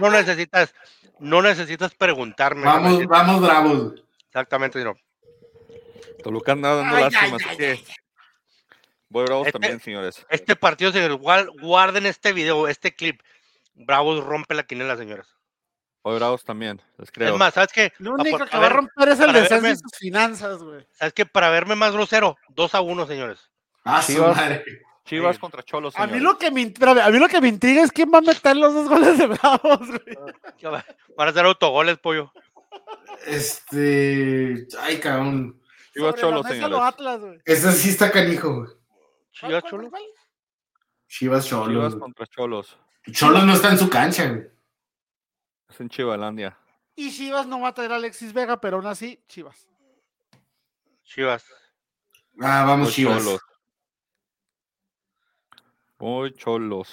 No necesitas, no necesitas preguntarme. Vamos, necesitas- vamos bravos. Exactamente, no. Toluca anda dando Ay, lástima, ay, así ay, que. Voy Bravos Este- también, señores. Este partido, señores, guar- guarden este video, este clip. Bravos rompe la quinela, señores. Voy Bravos también, les creo. Es más, ¿sabes qué? Lo único que va a romper es el descenso y sus finanzas, güey. ¿Sabes qué? Para verme más grosero, 2 a 1, señores. Ah, su Chivas. madre. Chivas Sí. contra Cholos. A mí, señores. lo que me, a mí lo que me intriga es quién va a meter los dos goles de Bravos, güey. Van a ser autogoles, pollo. Este. Ay, cabrón. Chivas Cholos, señores. Atlas, güey. Ese sí está canijo, güey. Chivas, ¿Cuál, Cholos. Chivas Chivas Cholos. contra Cholos. Cholos no está en su cancha, güey. Es en Chivalandia. Y Chivas no va a traer a Alexis Vega, pero aún así, Chivas. Chivas. Ah, vamos, Chivas. Cholos. Voy Cholos.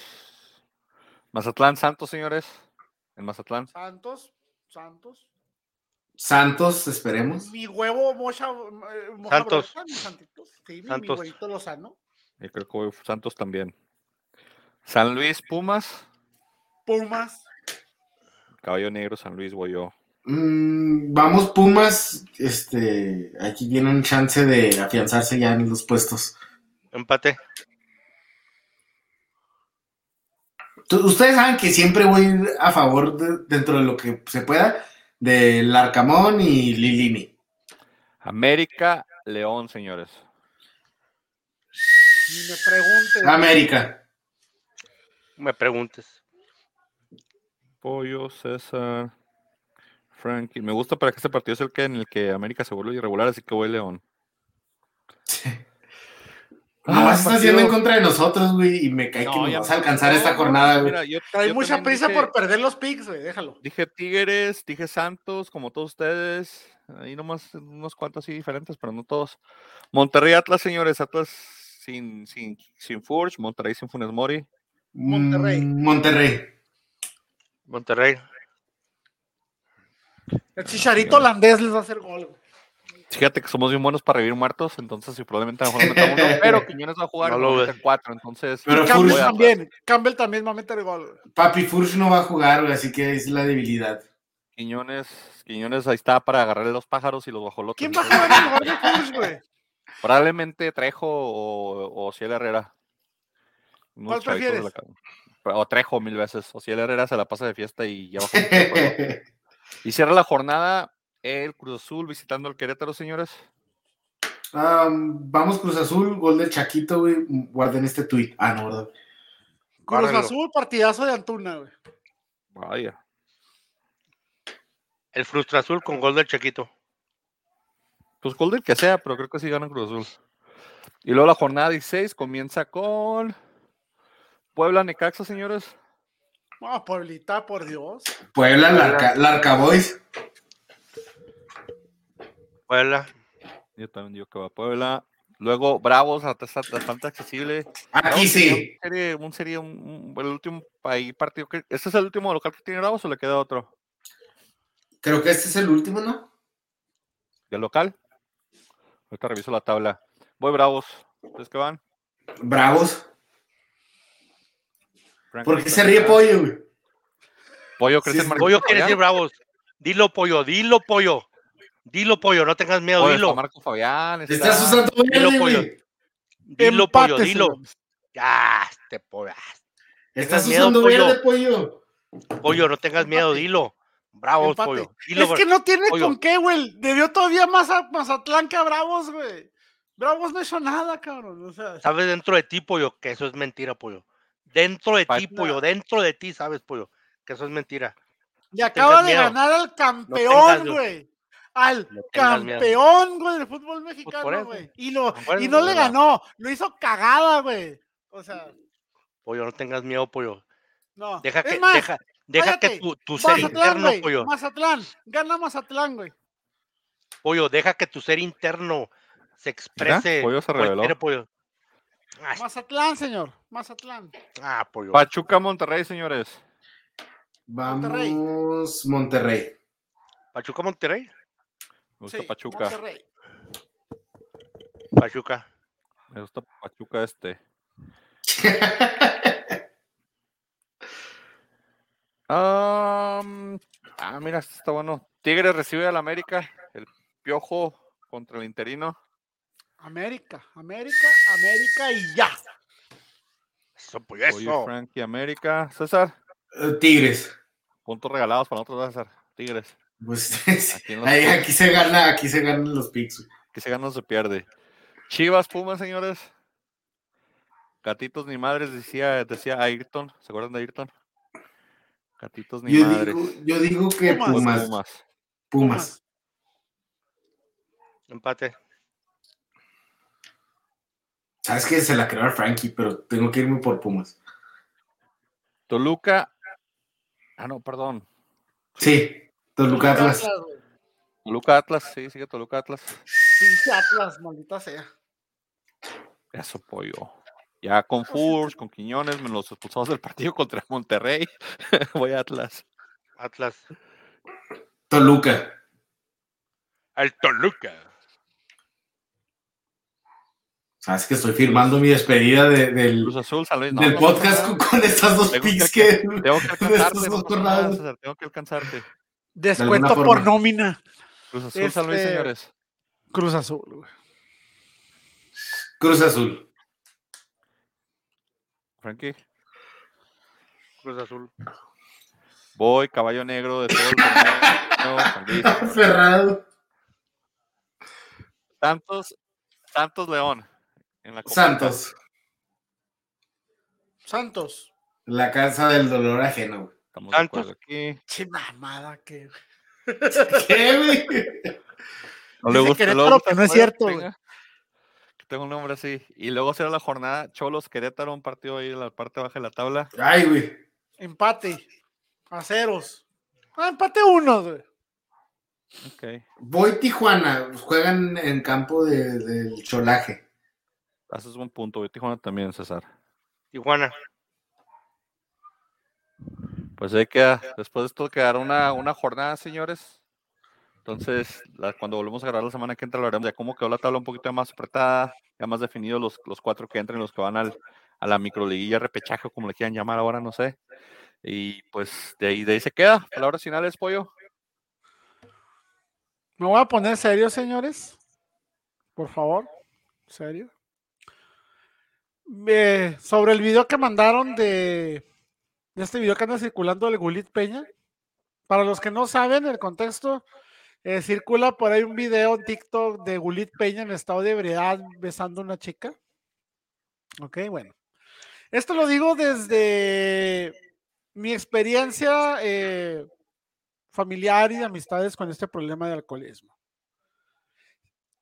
Mazatlán Santos, señores. En Mazatlán. Santos, Santos. Santos, esperemos. Mi huevo mocha, eh, moja Santos. santitos. Sí, mi, mi Santos. huevito Lozano. Y creo que Santos también. San Luis Pumas. Pumas. Caballo Negro, San Luis, voy yo. Mm, vamos, Pumas. Este, aquí tiene un chance de afianzarse ya en los puestos. Empate. Ustedes saben que siempre voy a favor, de- dentro de lo que se pueda, del Arcamón y Lilini. América León, señores. Ni me preguntes. América. Me preguntes. Pollo, César, Frankie. Me gusta para que este partido es el que en el que América se vuelve irregular, así que voy León. No, Ah, estás haciendo en partido- contra de nosotros, güey, y me cae que No, nos vas a alcanzar no, esta jornada, güey. mira, yo- Hay yo mucha prisa dije- por perder los picks, güey. Déjalo. Dije Tigres, dije Santos, como todos ustedes. Ahí nomás unos cuantos así diferentes, pero no todos. Monterrey Atlas, señores. Atlas sin, sin, sin Furch, Monterrey sin Funes Mori. Monterrey. Mm, Monterrey. Monterrey. El chicharito holandés les va a hacer gol. Fíjate que somos bien buenos para revivir muertos, entonces sí, probablemente a lo mejor no metamos uno, pero Quiñones va a jugar No meter cuatro, entonces Pero Campbell también. Campbell también va a meter gol. Papi Furch no va a jugar, güey, así que es la debilidad. Quiñones, Quiñones ahí está para agarrarle los pájaros y los guajolotes. ¿Quién va a jugar en lugar de Furch, güey? Probablemente Trejo o, o Ciel Herrera. Unos ¿Cuál prefieres? O Trejo mil veces. O Ciel Herrera se la pasa de fiesta y ya de juego. Y cierra la jornada el Cruz Azul visitando al Querétaro, señores. Am, vamos Cruz Azul, gol del Chaquito, güey. Guarden este tweet. Ah, no, ¿verdad? Cruz Guárdenlo. Azul, partidazo de Antuna, güey. Vaya. El Frustra Azul con gol del Chequito. Pues gol del que sea, pero creo que sí ganan Cruz Azul. Y luego la jornada 16 comienza con Puebla Necaxa, señores. Ah, Pueblita, por Dios. Puebla, Larca, Larca Boys. Puebla. Yo también digo que va a Puebla. Luego Bravos, hasta- bastante accesible. Aquí sí. Un serie, un serie, un- un- el último ahí partido. Que, ¿Este es el último local que tiene Bravos o le queda otro? Creo que este es el último, ¿no? ¿Del local? Ahorita reviso la tabla. Voy Bravos. ¿Ustedes qué van? Bravos. Frank, ¿Por qué ¿tú se ríe? Pollo, güey? Pollo, ¿crees Sí, Pollo quiere decir bravos. Dilo, pollo, dilo, pollo. Dilo, pollo, no tengas miedo, Pollo, dilo. Marco Fabián. está- Estás usando Dilo, verde, Pollo. Dilo, Empate, pollo, dilo. Ya, este pollo. ah, Estás miedo, usando Pollo. verde, Pollo. Pollo, no tengas miedo, dilo. Bravos, Empate. pollo. Dilo, Es que no tiene Pollo. con qué, güey. Debió todavía más a Mazatlán que a Bravos, güey. Bravos no hizo nada, cabrón. O sea, Sabes dentro de ti, pollo, que eso es mentira, pollo. Dentro de ti, pollo, dentro de ti, sabes, pollo, que eso es mentira. y acaba de miedo. ganar al campeón, güey. al No campeón, güey, del fútbol por mexicano, güey. Y, lo, Bueno, y no le ganó, lo hizo cagada, güey. O sea, Pollo, no tengas miedo, pollo. no. Deja Es que, más, deja, deja que tu, tu ser Mazatlán, interno, güey. pollo, Mazatlán, gana Mazatlán, güey. pollo, deja que tu ser interno se exprese. Pollo se reveló. pollo. Ay, Mazatlán, señor. Mazatlán. ah, pollo. Pachuca, Monterrey, señores. Monterrey. Vamos, Monterrey. Pachuca, Monterrey. Me gusta Sí, Pachuca. Monterrey. Pachuca. Me gusta Pachuca este. Ah, mira, está bueno. Tigres recibe al América. El piojo contra el interino. América, América, América y ya. Eso, Oye. Frankie América. César, Eh, Tigres. puntos regalados para nosotros, César. Tigres. Pues Aquí ahí- aquí se gana, aquí se ganan los picks. Que se gana o se pierde. Chivas, Pumas, señores. Gatitos ni madres, decía, decía Ayrton. ¿Se acuerdan de Ayrton? Gatitos ni Yo madres. digo, yo digo que Pumas. Pumas. Pumas. Pumas. Empate. Sabes que se la creó a Frankie, pero tengo que irme por Pumas. Toluca. Ah, no, perdón. Sí, Toluca Atlas. Toluca Atlas, sí, sigue Toluca Atlas. Pinche Atlas, maldita sea. Eso, pollo. Ya con Furs, con Quiñones, menos los expulsados del partido contra Monterrey. Voy a Atlas. Atlas. Toluca. Al Toluca. Sabes que estoy firmando mi despedida de- del, Cruz Azul, San Luis. no, del no, podcast no, con, con estas dos Tengo que picks que. Tengo que alcanzarte. César, tengo que alcanzarte. Descuento por nómina. Cruz Azul, San Luis, Este- señores. Cruz Azul, güey. Cruz Azul. Frankie. Cruz Azul. Voy, caballo negro de todo el torneo. Ferrado. Santos, Santos León. En la Copa Santos. Santos. La casa del dolor ajeno. güey. Estamos Santos. aquí. Che mamada que. ¿Qué, güey? No le gusta, Querétaro que no es cierto, tenga- Que tengo un nombre así. Y luego será la jornada Cholos Querétaro, un partido ahí en la parte baja de la tabla. Ay, güey. Empate. A ceros. Ah, empate uno, güey. Ok. Voy Tijuana. Juegan en campo de- del cholaje. Haces buen punto. A Tijuana también, César. Tijuana. Pues ahí queda. Después de esto quedará una, una jornada, señores. Entonces, la- cuando volvemos a grabar la semana que entra, lo haremos ya cómo quedó la tabla un poquito más apretada, ya más definidos los, los cuatro que entran y los que van al, a la microliguilla, repechaje, o como le quieran llamar ahora, no sé. Y pues de ahí, de ahí se queda. Palabras finales, pollo. Me voy a poner serio, señores. Por favor. Serio. Sobre el video que mandaron de, de este video que anda circulando del Gulit Peña. Para los que no saben el contexto, eh, circula por ahí un video en TikTok de Gulit Peña en estado de ebriedad besando a una chica. Ok, bueno. Esto lo digo desde mi experiencia eh, familiar y de amistades con este problema de alcoholismo.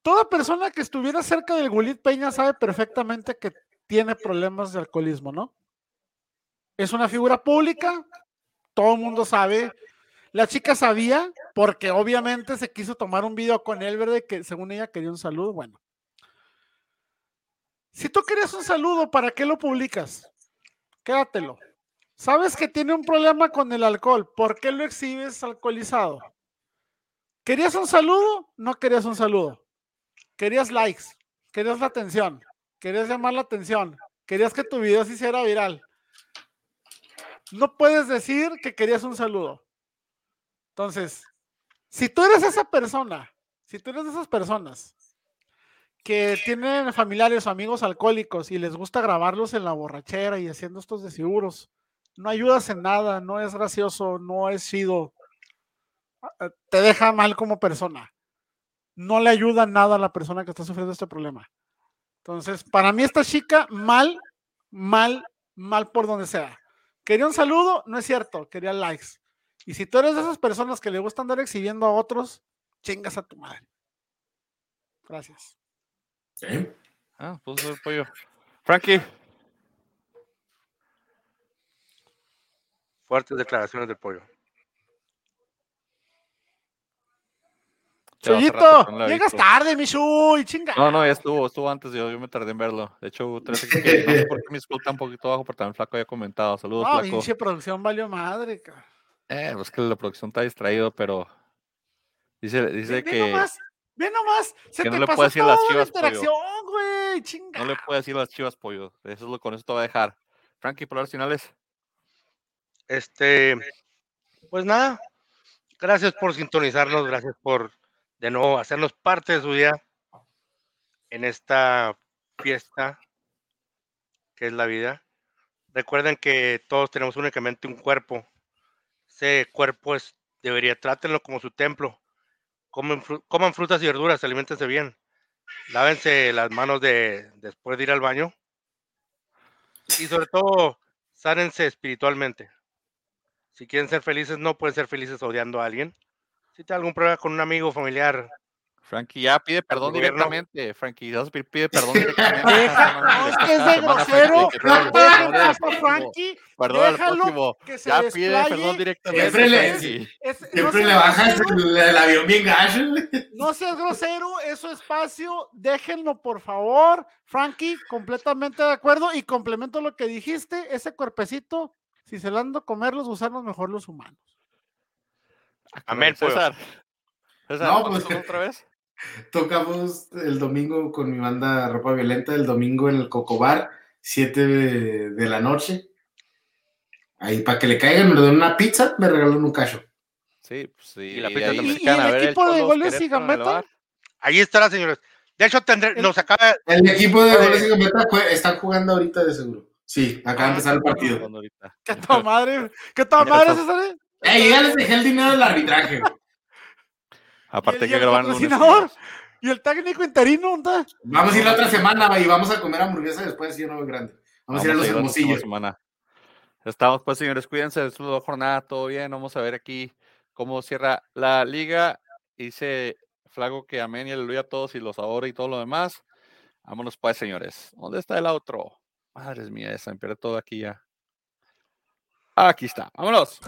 Toda persona que estuviera cerca del Gulit Peña sabe perfectamente que tiene problemas de alcoholismo, ¿no? Es una figura pública, todo el mundo sabe. La chica sabía porque obviamente se quiso tomar un video con él, ¿verdad? Que según ella quería un saludo. Bueno, si tú querías un saludo, ¿para qué lo publicas? Quédatelo. Sabes que tiene un problema con el alcohol. ¿Por qué lo exhibes alcoholizado? ¿Querías un saludo? No querías un saludo. Querías likes. Querías la atención. Querías llamar la atención. Querías que tu video se hiciera viral. No puedes decir que querías un saludo. Entonces, si tú eres esa persona, si tú eres de esas personas que tienen familiares o amigos alcohólicos y les gusta grabarlos en la borrachera y haciendo estos desfiguros, no ayudas en nada, no es gracioso, no es chido, ah, te deja mal como persona. No le ayuda nada a la persona que está sufriendo este problema. Entonces, para mí esta chica, mal, mal, mal por donde sea. Quería un saludo, no es cierto, quería likes. Y si tú eres de esas personas que le gusta andar exhibiendo a otros, chingas a tu madre. Gracias. ¿Sí? Ah, pues el pollo. Frankie. Fuertes declaraciones del pollo. Ya hace rato Chuyito, que no llegas visto. tarde, mi Chuy, chinga. No, no, ya estuvo, estuvo antes, yo, yo me tardé en verlo. De hecho, tres, no sé por qué mi está un poquito bajo, pero también Flaco había comentado. Saludos, No, Flaco. pinche producción valió madre, cabrón. Eh, pues que la producción está distraído, pero dice, dice Ve, ve que nomás, ve nomás, se que te no le pasó puede decir las la Chivas, pollo. interacción, güey, chinga. no le puede decir las chivas pollo. Eso es lo con eso te va a dejar. Frankie, palabras finales. Este, pues nada, gracias por sintonizarnos, gracias por de nuevo hacernos parte de su día en esta fiesta que es la vida. Recuerden que todos tenemos únicamente un cuerpo. Ese cuerpo es, debería, trátenlo como su templo. Coman frutas y verduras, alimentense bien. Lávense las manos de, después de ir al baño. Y sobre todo, sánense espiritualmente. Si quieren ser felices, no pueden ser felices odiando a alguien. Si tienen algún problema con un amigo familiar, Frankie, ya pide perdón gobierno. directamente. Frankie, ya pide- perdón directamente. Deja, no, es que es de grosero. A Frankie, Perdón al déjalo próximo. Ya pide perdón directamente. Siempre le- no le bajas el, el avión bien gacho. No seas grosero, es su espacio, déjenlo por favor. Frankie, completamente de acuerdo y complemento lo que dijiste, ese cuerpecito, si se lo han de comer los gusanos, mejor los humanos. Amén. pollo. César. César, No, ¿cuándo pues- otra vez? Tocamos el domingo con mi banda Ropa Violenta, el domingo en el Cocobar, 7 de, de la noche. Ahí para que le caigan, me den una pizza, me regalan un cacho. Sí, pues sí. Y la y pizza ahí también. se ¿Y- quedan y a el ver equipo de goles y bar. Ahí estará, señores. De hecho, tendré, El- nos acaba, El equipo de goles y gambeta jue- están jugando ahorita de seguro. Sí, acaba de empezar el partido. Que toda madre, toda Ya madre, está. César. ¿Eh? Ey, ya les dejé el dinero del arbitraje. Aparte que lunes. y patrocinador? viernes. Y el técnico interino, ¿dónde está? Vamos a ir la otra semana y vamos a comer hamburguesa después, sí, no grande. Vamos, a ir a los hermosillos. semana. Estamos pues, señores, cuídense, es la jornada, todo bien. Vamos a ver aquí cómo cierra la liga. Dice Flago que amén y aleluya a todos y los ahora y todo lo demás. Vámonos pues, señores. ¿Dónde está el otro? Madres mía, se me pierde todo aquí ya. Aquí está. Vámonos.